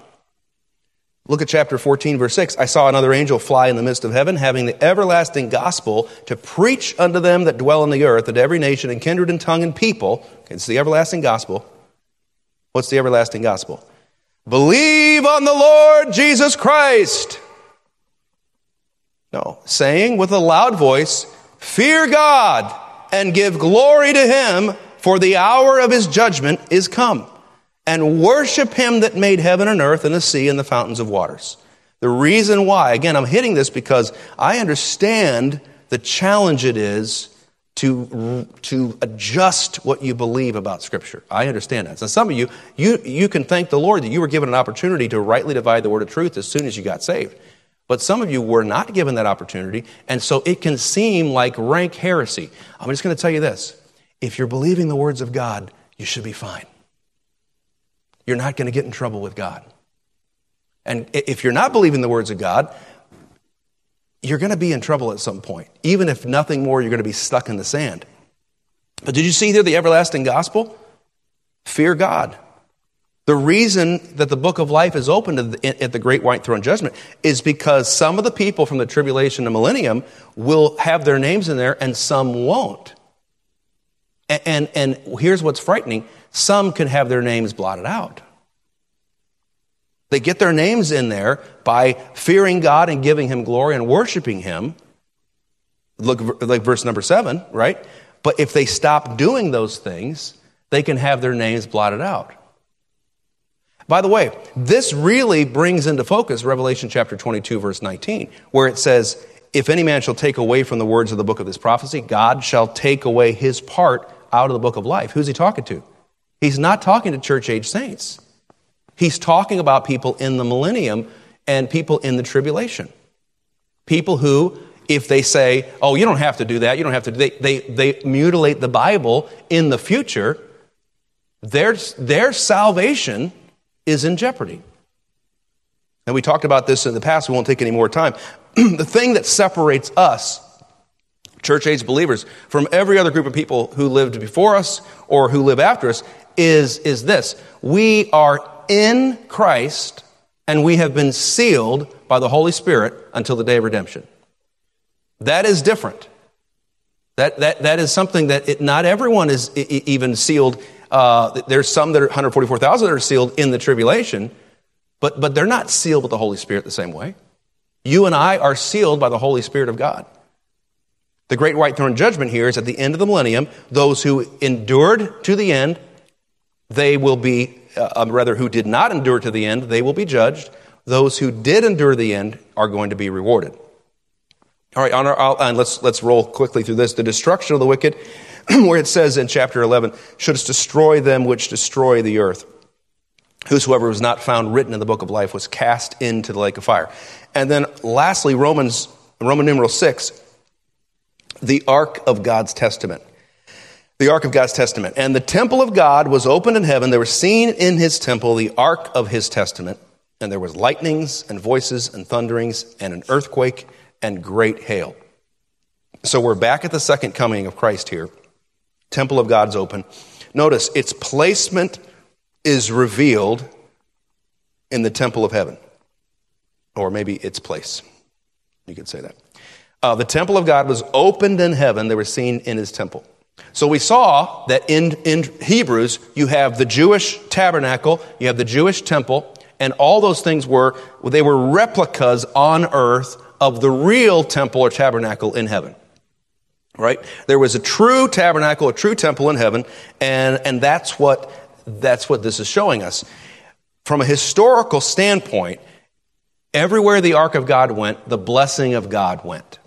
Look at chapter 14, verse 6. I saw another angel fly in the midst of heaven, having the everlasting gospel to preach unto them that dwell on the earth, and every nation and kindred and tongue and people. Okay, it's the everlasting gospel. What's the everlasting gospel? Believe on the Lord Jesus Christ. No, saying with a loud voice, Fear God and give glory to him, for the hour of his judgment is come. And worship him that made heaven and earth and the sea and the fountains of waters. The reason why, again, I'm hitting this because I understand the challenge it is to, to adjust what you believe about Scripture. I understand that. So some of you, you, you can thank the Lord that you were given an opportunity to rightly divide the word of truth as soon as you got saved. But some of you were not given that opportunity, and so it can seem like rank heresy. I'm just going to tell you this if you're believing the words of God, you should be fine. You're not going to get in trouble with God. And if you're not believing the words of God, you're going to be in trouble at some point. Even if nothing more, you're going to be stuck in the sand. But did you see here the everlasting gospel? Fear God. The reason that the book of life is opened at the great white throne judgment is because some of the people from the tribulation and millennium will have their names in there and some won't. And, and, and here's what's frightening some can have their names blotted out. They get their names in there by fearing God and giving Him glory and worshiping Him. Look, like verse number seven, right? But if they stop doing those things, they can have their names blotted out. By the way, this really brings into focus Revelation chapter 22, verse 19, where it says, If any man shall take away from the words of the book of this prophecy, God shall take away his part out of the book of life. Who's he talking to? He's not talking to church age saints. He's talking about people in the millennium and people in the tribulation. People who, if they say, oh, you don't have to do that, you don't have to, they, they, they mutilate the Bible in the future, their, their salvation is in jeopardy. And we talked about this in the past, we won't take any more time. the thing that separates us, church age believers, from every other group of people who lived before us or who live after us is, is this we are in Christ and we have been sealed by the Holy Spirit until the day of redemption. That is different. That, that, that is something that it, not everyone is even sealed uh, there's some that are 144,000 that are sealed in the tribulation, but, but they're not sealed with the Holy Spirit the same way. You and I are sealed by the Holy Spirit of God. The great white throne judgment here is at the end of the millennium, those who endured to the end, they will be, uh, um, rather, who did not endure to the end, they will be judged. Those who did endure the end are going to be rewarded. All right, on our, and let's, let's roll quickly through this. The destruction of the wicked where it says in chapter 11, shouldst destroy them which destroy the earth. Whosoever was not found written in the book of life was cast into the lake of fire. And then lastly, Romans, Roman numeral 6, the ark of God's testament. The ark of God's testament. And the temple of God was opened in heaven. There was seen in his temple the ark of his testament. And there was lightnings and voices and thunderings and an earthquake and great hail. So we're back at the second coming of Christ here. Temple of God's open. Notice its placement is revealed in the temple of heaven, or maybe its place. You could say that. Uh, the temple of God was opened in heaven, they were seen in his temple. So we saw that in, in Hebrews, you have the Jewish tabernacle, you have the Jewish temple, and all those things were, they were replicas on earth of the real temple or tabernacle in heaven. Right? There was a true tabernacle, a true temple in heaven, and, and that's what, that's what this is showing us. From a historical standpoint, everywhere the ark of God went, the blessing of God went.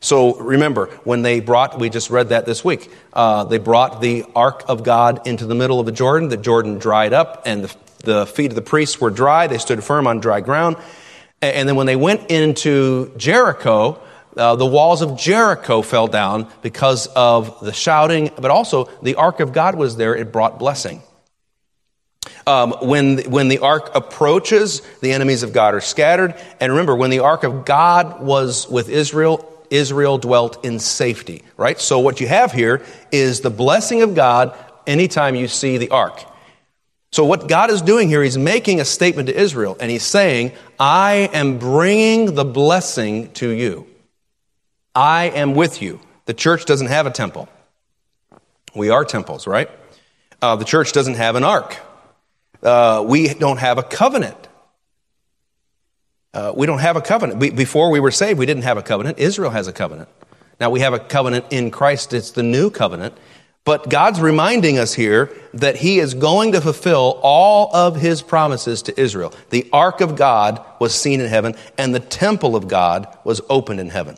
So remember, when they brought, we just read that this week, uh, they brought the ark of God into the middle of the Jordan. The Jordan dried up, and the, the feet of the priests were dry. They stood firm on dry ground. And then when they went into Jericho, uh, the walls of Jericho fell down because of the shouting, but also the ark of God was there. It brought blessing. Um, when, when the ark approaches, the enemies of God are scattered. And remember, when the ark of God was with Israel, Israel dwelt in safety, right? So what you have here is the blessing of God anytime you see the ark. So what God is doing here, He's making a statement to Israel, and He's saying, I am bringing the blessing to you. I am with you. The church doesn't have a temple. We are temples, right? Uh, the church doesn't have an ark. Uh, we don't have a covenant. Uh, we don't have a covenant. We, before we were saved, we didn't have a covenant. Israel has a covenant. Now we have a covenant in Christ. It's the new covenant. But God's reminding us here that He is going to fulfill all of His promises to Israel. The ark of God was seen in heaven, and the temple of God was opened in heaven.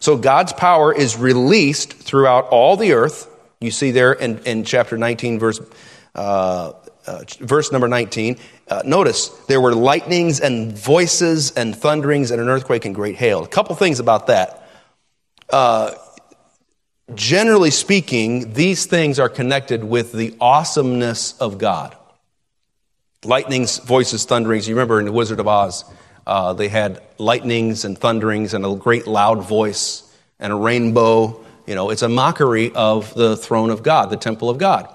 So God's power is released throughout all the earth. You see there in, in chapter 19, verse, uh, uh, verse number 19. Uh, notice there were lightnings and voices and thunderings and an earthquake and great hail. A couple things about that. Uh, generally speaking, these things are connected with the awesomeness of God. Lightnings, voices, thunderings. You remember in The Wizard of Oz, uh, they had lightnings and thunderings and a great loud voice and a rainbow. You know, it's a mockery of the throne of God, the temple of God.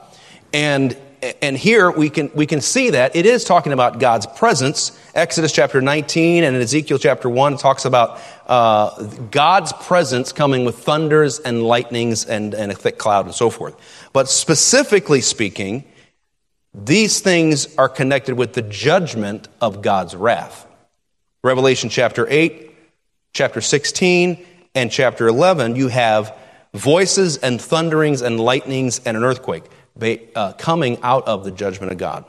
And and here we can we can see that it is talking about God's presence. Exodus chapter 19 and Ezekiel chapter 1 talks about uh, God's presence coming with thunders and lightnings and, and a thick cloud and so forth. But specifically speaking, these things are connected with the judgment of God's wrath. Revelation chapter 8, chapter 16, and chapter 11, you have voices and thunderings and lightnings and an earthquake uh, coming out of the judgment of God.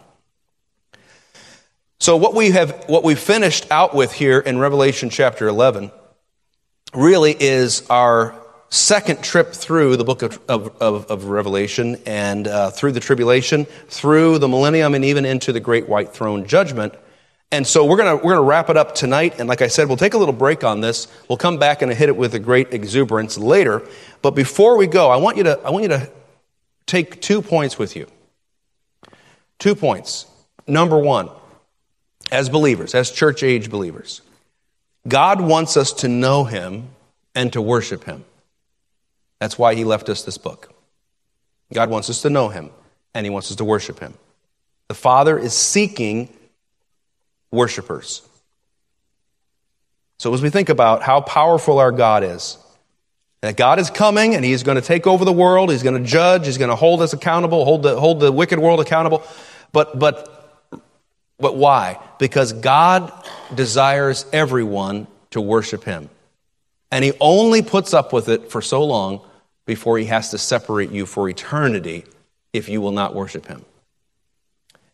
So what we have, what we finished out with here in Revelation chapter 11 really is our second trip through the book of, of, of, of Revelation and uh, through the tribulation, through the millennium, and even into the great white throne judgment. And so we're going we're gonna wrap it up tonight. And like I said, we'll take a little break on this. We'll come back and hit it with a great exuberance later. But before we go, I want you to, I want you to take two points with you. Two points. Number one, as believers, as church age believers, God wants us to know Him and to worship Him. That's why He left us this book. God wants us to know Him and He wants us to worship Him. The Father is seeking worshipers. So, as we think about how powerful our God is, that God is coming and He's going to take over the world, He's going to judge, He's going to hold us accountable, hold the, hold the wicked world accountable. But, but, but why? Because God desires everyone to worship Him. And He only puts up with it for so long before He has to separate you for eternity if you will not worship Him.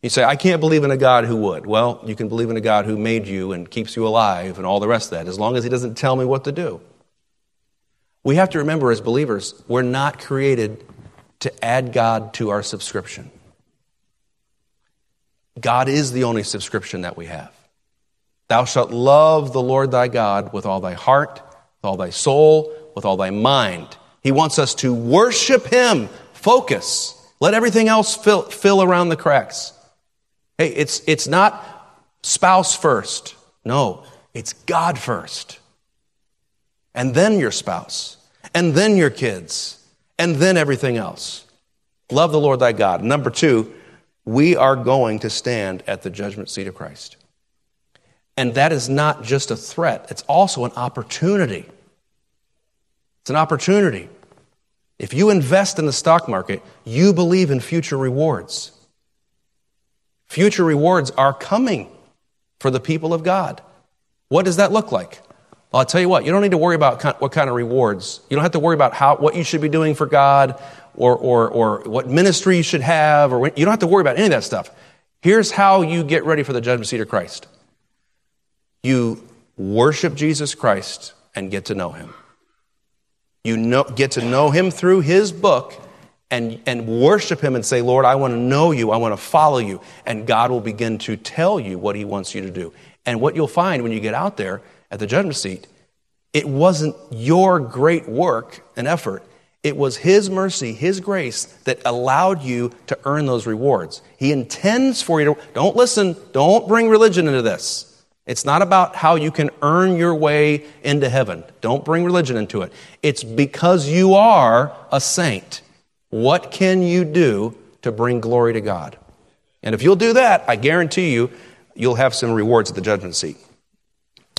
You say, I can't believe in a God who would. Well, you can believe in a God who made you and keeps you alive and all the rest of that, as long as He doesn't tell me what to do. We have to remember as believers, we're not created to add God to our subscription. God is the only subscription that we have. Thou shalt love the Lord thy God with all thy heart, with all thy soul, with all thy mind. He wants us to worship Him Focus. Let everything else fill, fill around the cracks. Hey, it's, it's not spouse first. No, it's God first. And then your spouse. And then your kids. And then everything else. Love the Lord thy God. Number two, we are going to stand at the judgment seat of Christ. And that is not just a threat, it's also an opportunity. It's an opportunity. If you invest in the stock market, you believe in future rewards. Future rewards are coming for the people of God. What does that look like? Well, I'll tell you what, you don't need to worry about what kind of rewards. You don't have to worry about how, what you should be doing for God or, or, or what ministry you should have, or you don't have to worry about any of that stuff. Here's how you get ready for the judgment seat of Christ you worship Jesus Christ and get to know him. You know, get to know him through his book and, and worship him and say, Lord, I want to know you. I want to follow you. And God will begin to tell you what he wants you to do. And what you'll find when you get out there at the judgment seat, it wasn't your great work and effort. It was His mercy, His grace that allowed you to earn those rewards. He intends for you to, don't listen, don't bring religion into this. It's not about how you can earn your way into heaven. Don't bring religion into it. It's because you are a saint. What can you do to bring glory to God? And if you'll do that, I guarantee you, you'll have some rewards at the judgment seat.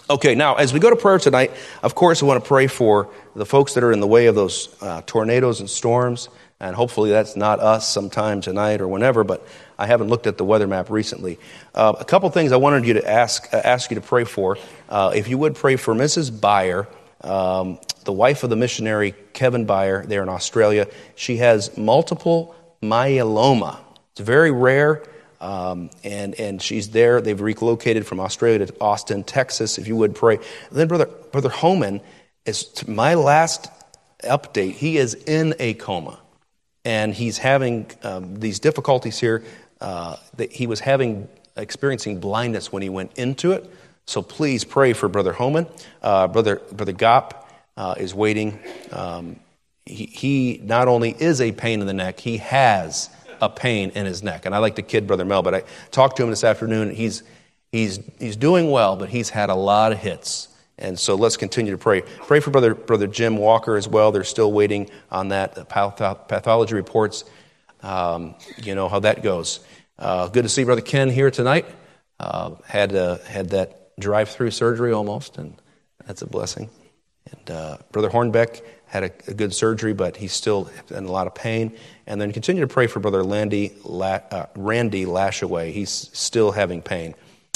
Okay, now as we go to prayer tonight, of course, I want to pray for the folks that are in the way of those uh, tornadoes and storms. And hopefully that's not us sometime tonight or whenever, but I haven't looked at the weather map recently. Uh, a couple things I wanted you to ask, uh, ask you to pray for. Uh, if you would pray for Mrs. Byer, um, the wife of the missionary Kevin Byer there in Australia. She has multiple myeloma. It's very rare, um, and, and she's there. They've relocated from Australia to Austin, Texas, if you would pray. And then Brother, Brother Homan, is my last update, he is in a coma and he's having um, these difficulties here. Uh, that he was having experiencing blindness when he went into it. So please pray for Brother Homan. Uh, Brother Brother Gop uh, is waiting. Um, he, he not only is a pain in the neck, he has a pain in his neck. And I like to kid Brother Mel, but I talked to him this afternoon. He's he's he's doing well, but he's had a lot of hits. And so let's continue to pray. Pray for Brother, Brother Jim Walker as well. They're still waiting on that pathology reports. Um, you know how that goes. Uh, good to see Brother Ken here tonight. Uh, had, uh, had that drive through surgery almost, and that's a blessing. And uh, Brother Hornbeck had a, a, good surgery, but he's still in a lot of pain. And then continue to pray for Brother Landy, La, uh, Randy Lashaway. He's still having pain.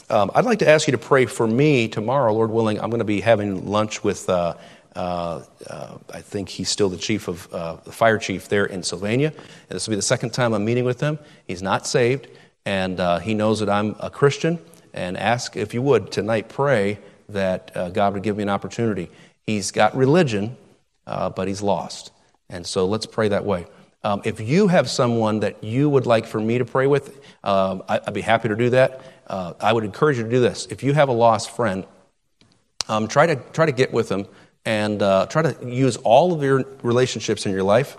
Um, I'd like to ask you to pray for me tomorrow, Lord willing. I'm going to be having lunch with, uh, uh, uh, I think he's still the chief of uh, the fire chief there in Sylvania. And this will be the second time I'm meeting with him. He's not saved, and uh, he knows that I'm a Christian. And ask if you would tonight pray that uh, God would give me an opportunity. He's got religion, but he's lost. And so let's pray that way. Um, if you have someone that you would like for me to pray with, um, I, would be happy to do that uh, I would encourage you to do this. If you have a lost friend, um, try, to, try to get with them and uh, try to use all of your relationships in your life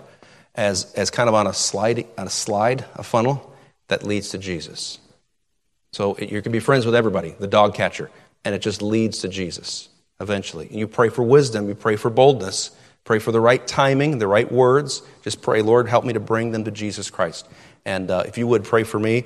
as, as kind of on a slide, on a slide, a funnel that leads to Jesus. So you can be friends with everybody, the dog catcher, and it just leads to Jesus eventually. And you pray for wisdom, you pray for boldness, pray for the right timing, the right words. Just pray, Lord, help me to bring them to Jesus Christ. And uh, if you would pray for me,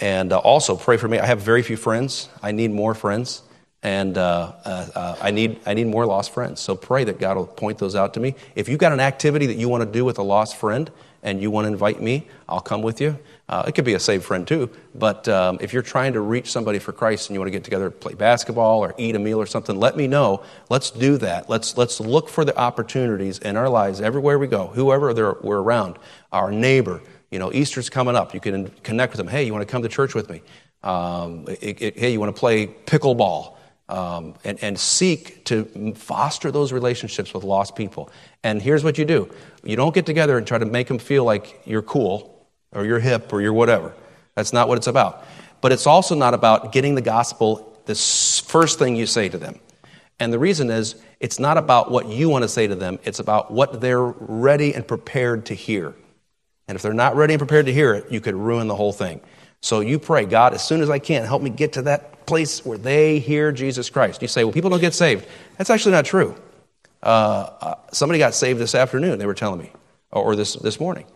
and uh, also pray for me. I have very few friends. I need more friends. And uh, uh, uh, I, need, I need more lost friends. So pray that God will point those out to me. If you've got an activity that you want to do with a lost friend and you want to invite me, I'll come with you. Uh, it could be a saved friend too. But um, if you're trying to reach somebody for Christ and you want to get together, play basketball or eat a meal or something, let me know. Let's do that. Let's, let's look for the opportunities in our lives everywhere we go, whoever we're around, our neighbor, you know, Easter's coming up. You can connect with them. Hey, you want to come to church with me? Um, it, it, hey, you want to play pickleball? Um, and, and seek to foster those relationships with lost people. And here's what you do you don't get together and try to make them feel like you're cool or you're hip or you're whatever. That's not what it's about. But it's also not about getting the gospel the first thing you say to them. And the reason is, it's not about what you want to say to them, it's about what they're ready and prepared to hear. And if they're not ready and prepared to hear it, you could ruin the whole thing. So you pray, God, as soon as I can, help me get to that place where they hear Jesus Christ. You say, well, people don't get saved. That's actually not true. Uh, uh, somebody got saved this afternoon, they were telling me, or this, this morning.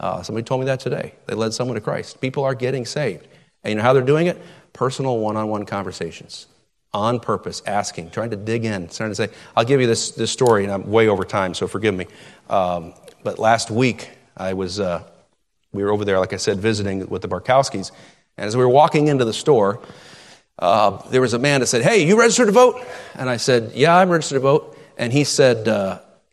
Uh, somebody told me that today. They led someone to Christ. People are getting saved. And you know how they're doing it? Personal one on one conversations. On purpose, asking, trying to dig in, trying to say, I'll give you this, this story, and I'm way over time, so forgive me. Um, but last week, I was, uh, we were over there, like I said, visiting with the Barkowskis. And as we were walking into the store, uh, there was a man that said, Hey, you registered to vote? And I said, Yeah, I'm registered to vote. And he said,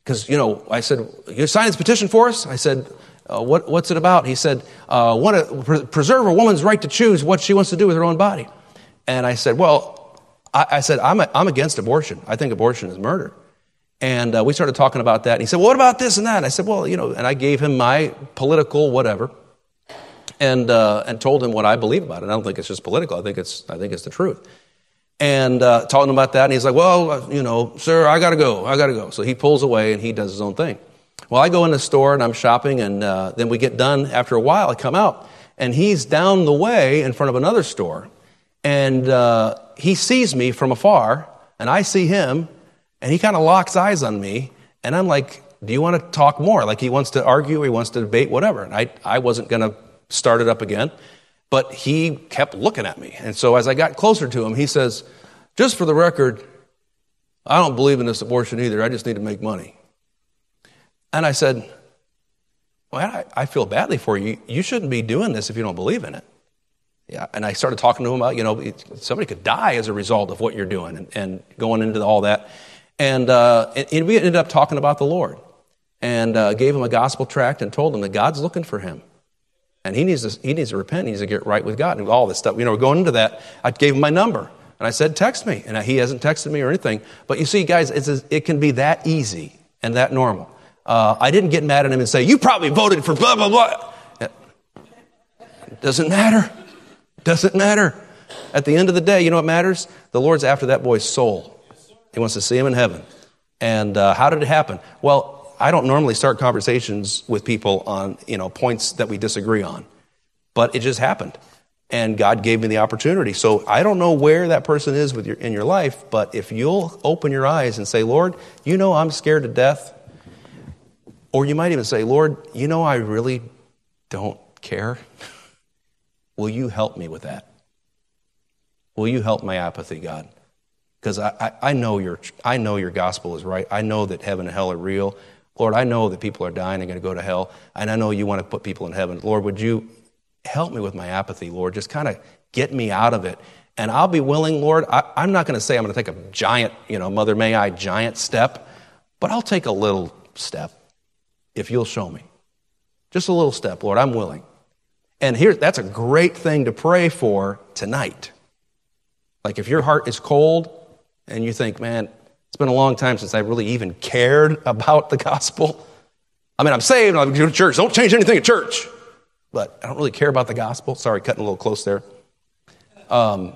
Because, uh, you know, I said, You signed this petition for us? I said, uh, what, What's it about? He said, uh, want to pre- preserve a woman's right to choose what she wants to do with her own body. And I said, Well, I, I said, I'm, a, I'm against abortion. I think abortion is murder. And uh, we started talking about that. And he said, well, What about this and that? And I said, Well, you know, and I gave him my political whatever and, uh, and told him what I believe about it. I don't think it's just political, I think it's, I think it's the truth. And uh, talking about that, and he's like, Well, uh, you know, sir, I got to go. I got to go. So he pulls away and he does his own thing. Well, I go in the store and I'm shopping, and uh, then we get done. After a while, I come out, and he's down the way in front of another store. And uh, he sees me from afar, and I see him, and he kind of locks eyes on me, and I'm like, Do you want to talk more? Like he wants to argue, he wants to debate, whatever. And I, I wasn't going to start it up again, but he kept looking at me. And so as I got closer to him, he says, Just for the record, I don't believe in this abortion either. I just need to make money. And I said, Well, I, I feel badly for you. You shouldn't be doing this if you don't believe in it. Yeah, and I started talking to him about, you know, somebody could die as a result of what you're doing and, and going into all that. And, uh, and, we ended up talking about the Lord and uh, gave him a gospel tract and told him that God's looking for him. And he needs, to, he needs to repent. He needs to get right with God and all this stuff. You know, going into that, I gave him my number. And I said, text me. And he hasn't texted me or anything. But you see, guys, a, it can be that easy and that normal. Uh, I didn't get mad at him and say, you probably voted for blah, blah, blah. Doesn't matter. Doesn't matter. At the end of the day, you know what matters? The Lord's after that boy's soul. He wants to see him in heaven. And uh, how did it happen? Well, I don't normally start conversations with people on you know points that we disagree on, but it just happened, and God gave me the opportunity. So I don't know where that person is with your, in your life, but if you'll open your eyes and say, "Lord, you know I'm scared to death," or you might even say, "Lord, you know I really don't care. Will you help me with that? Will you help my apathy, God?" because I, I, I, know your, I know your gospel is right. I know that heaven and hell are real. Lord, I know that people are dying and going to go to hell, and I know you want to put people in heaven. Lord, would you help me with my apathy, Lord? Just kind of get me out of it. And I'll be willing, Lord, I, I'm not going to say I'm going to take a giant, you know, Mother May I giant step, but I'll take a little step if you'll show me. Just a little step, Lord, I'm willing. And here, that's a great thing to pray for tonight. Like if your heart is cold, and you think, man, it's been a long time since I really even cared about the gospel. I mean, I'm saved, I'm going to church. Don't change anything at church. But I don't really care about the gospel. Sorry, cutting a little close there. Um,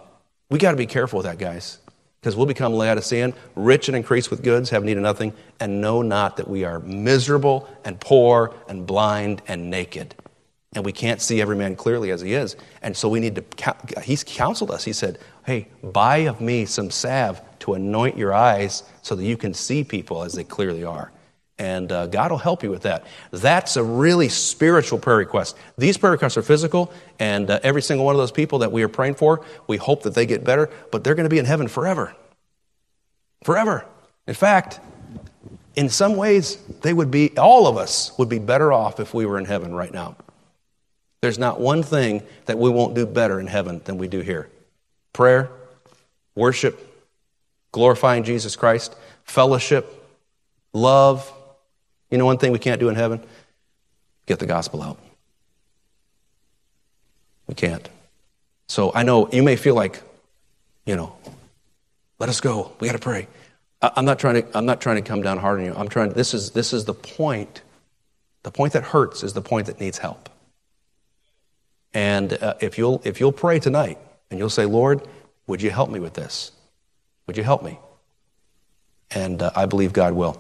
we got to be careful with that, guys, because we'll become Laodicean, rich and increased with goods, have need of nothing, and know not that we are miserable and poor and blind and naked. And we can't see every man clearly as he is. And so we need to, he's counseled us. He said, hey, buy of me some salve to anoint your eyes so that you can see people as they clearly are. And uh, God will help you with that. That's a really spiritual prayer request. These prayer requests are physical, and uh, every single one of those people that we are praying for, we hope that they get better, but they're going to be in heaven forever. Forever. In fact, in some ways, they would be, all of us would be better off if we were in heaven right now. There's not one thing that we won't do better in heaven than we do here prayer, worship, glorifying Jesus Christ, fellowship, love. You know, one thing we can't do in heaven? Get the gospel out. We can't. So I know you may feel like, you know, let us go. We got to pray. I'm not trying to. I'm not trying to come down hard on you. I'm trying. This is this is the point. The point that hurts is the point that needs help. And uh, if you'll if you'll pray tonight and you'll say, Lord, would you help me with this? Would you help me? And uh, I believe God will.